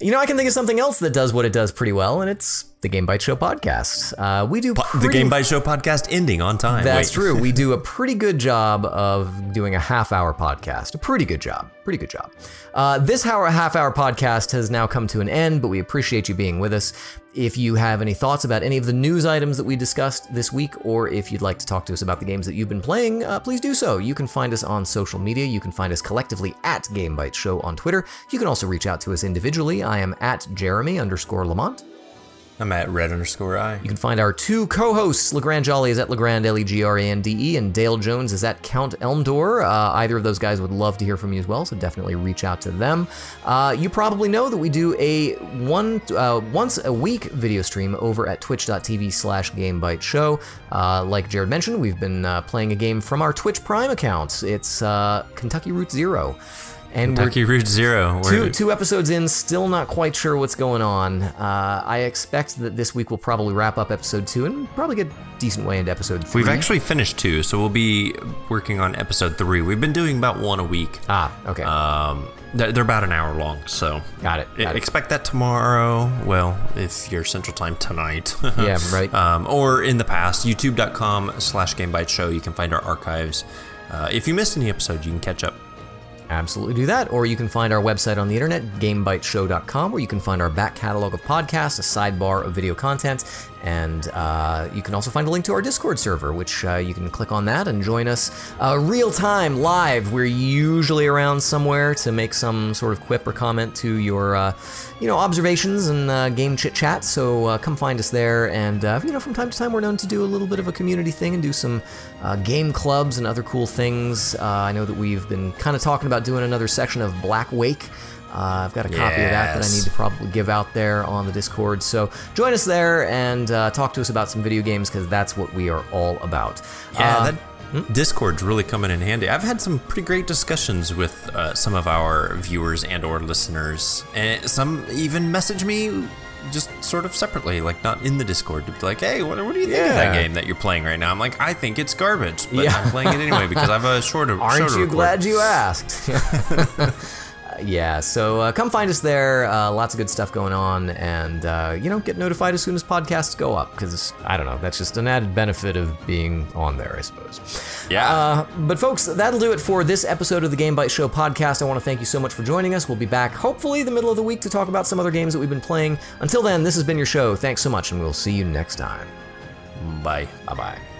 Speaker 1: You know, I can think of something else that does what it does pretty well, and it's the Game Bytes Show podcast. Uh, we do
Speaker 2: the
Speaker 1: pretty-
Speaker 2: Game Bytes Show podcast ending on time.
Speaker 1: That's
Speaker 2: Wait.
Speaker 1: true. We do a pretty good job of doing a half hour podcast. A pretty good job. Pretty good job. Uh, this hour, half hour podcast has now come to an end, but we appreciate you being with us. If you have any thoughts about any of the news items that we discussed this week, or if you'd like to talk to us about the games that you've been playing, uh, please do so. You can find us on social media. You can find us collectively at Game Bytes Show on Twitter. You can also reach out to us individually. I am at Jeremy underscore Lamont.
Speaker 2: I'm at red underscore I.
Speaker 1: You can find our two co-hosts. Legrand Jolly is at Legrand L E G R A N D E, and Dale Jones is at Count Elmdor. Uh, either of those guys would love to hear from you as well, so definitely reach out to them. Uh, you probably know that we do a one uh, once a week video stream over at Twitch.tv/slash GameBytes Uh, like Jerod mentioned, we've been uh, playing a game from our Twitch Prime account. It's uh, Kentucky Route Zero. And
Speaker 2: Kentucky Route Zero.
Speaker 1: Two, two episodes in, still not quite sure what's going on. Uh, I expect that this week we'll probably wrap up episode two and probably get a decent way into episode three.
Speaker 2: We've actually finished two, so we'll be working on episode three. We've been doing about one a week.
Speaker 1: Ah, okay.
Speaker 2: Um, they're, they're about an hour long, so
Speaker 1: got it. Got it.
Speaker 2: expect that tomorrow. Well, if you're Central Time tonight.
Speaker 1: yeah, right.
Speaker 2: Um, or in the past, youtube.com slash GameBytes You can find our archives. Uh, if you missed any episode, you can catch up.
Speaker 1: Absolutely do that. Or you can find our website on the internet, GameBytesShow.com, where you can find our back catalog of podcasts, a sidebar of video content, and uh, you can also find a link to our Discord server, which uh, you can click on that and join us uh, real time, live. We're usually around somewhere to make some sort of quip or comment to your, uh, you know, observations and uh, game chit chat. So uh, come find us there. And you know, from time to time, we're known to do a little bit of a community thing and do some game clubs and other cool things. I know that we've been kind of talking about doing another section of Blackwake. Uh, I've got a copy yes. of that that I need to probably give out there on the Discord. So join us there and uh, talk to us about some video games because that's what we are all about.
Speaker 2: Yeah, uh, that hmm? Discord's really coming in handy. I've had some pretty great discussions with uh, some of our viewers and/or listeners, and some even message me just sort of separately, like not in the Discord, to be like, "Hey, what, what do you think yeah. of that game that you're playing right now?" I'm like, "I think it's garbage, but yeah. I'm playing it anyway because I have a shorter."
Speaker 1: Aren't
Speaker 2: shorter
Speaker 1: you
Speaker 2: record.
Speaker 1: glad you asked? yeah, so uh, come find us there. Uh, lots of good stuff going on, and uh, you know, get notified as soon as podcasts go up because I don't know, that's just an added benefit of being on there, I suppose.
Speaker 2: Yeah.
Speaker 1: Uh, but folks, that'll do it for this episode of the Game Bytes Show podcast. I want to thank you so much for joining us. We'll be back hopefully the middle of the week to talk about some other games that we've been playing. Until then, this has been your show. Thanks so much, and we'll see you next time.
Speaker 2: Bye.
Speaker 1: Bye bye.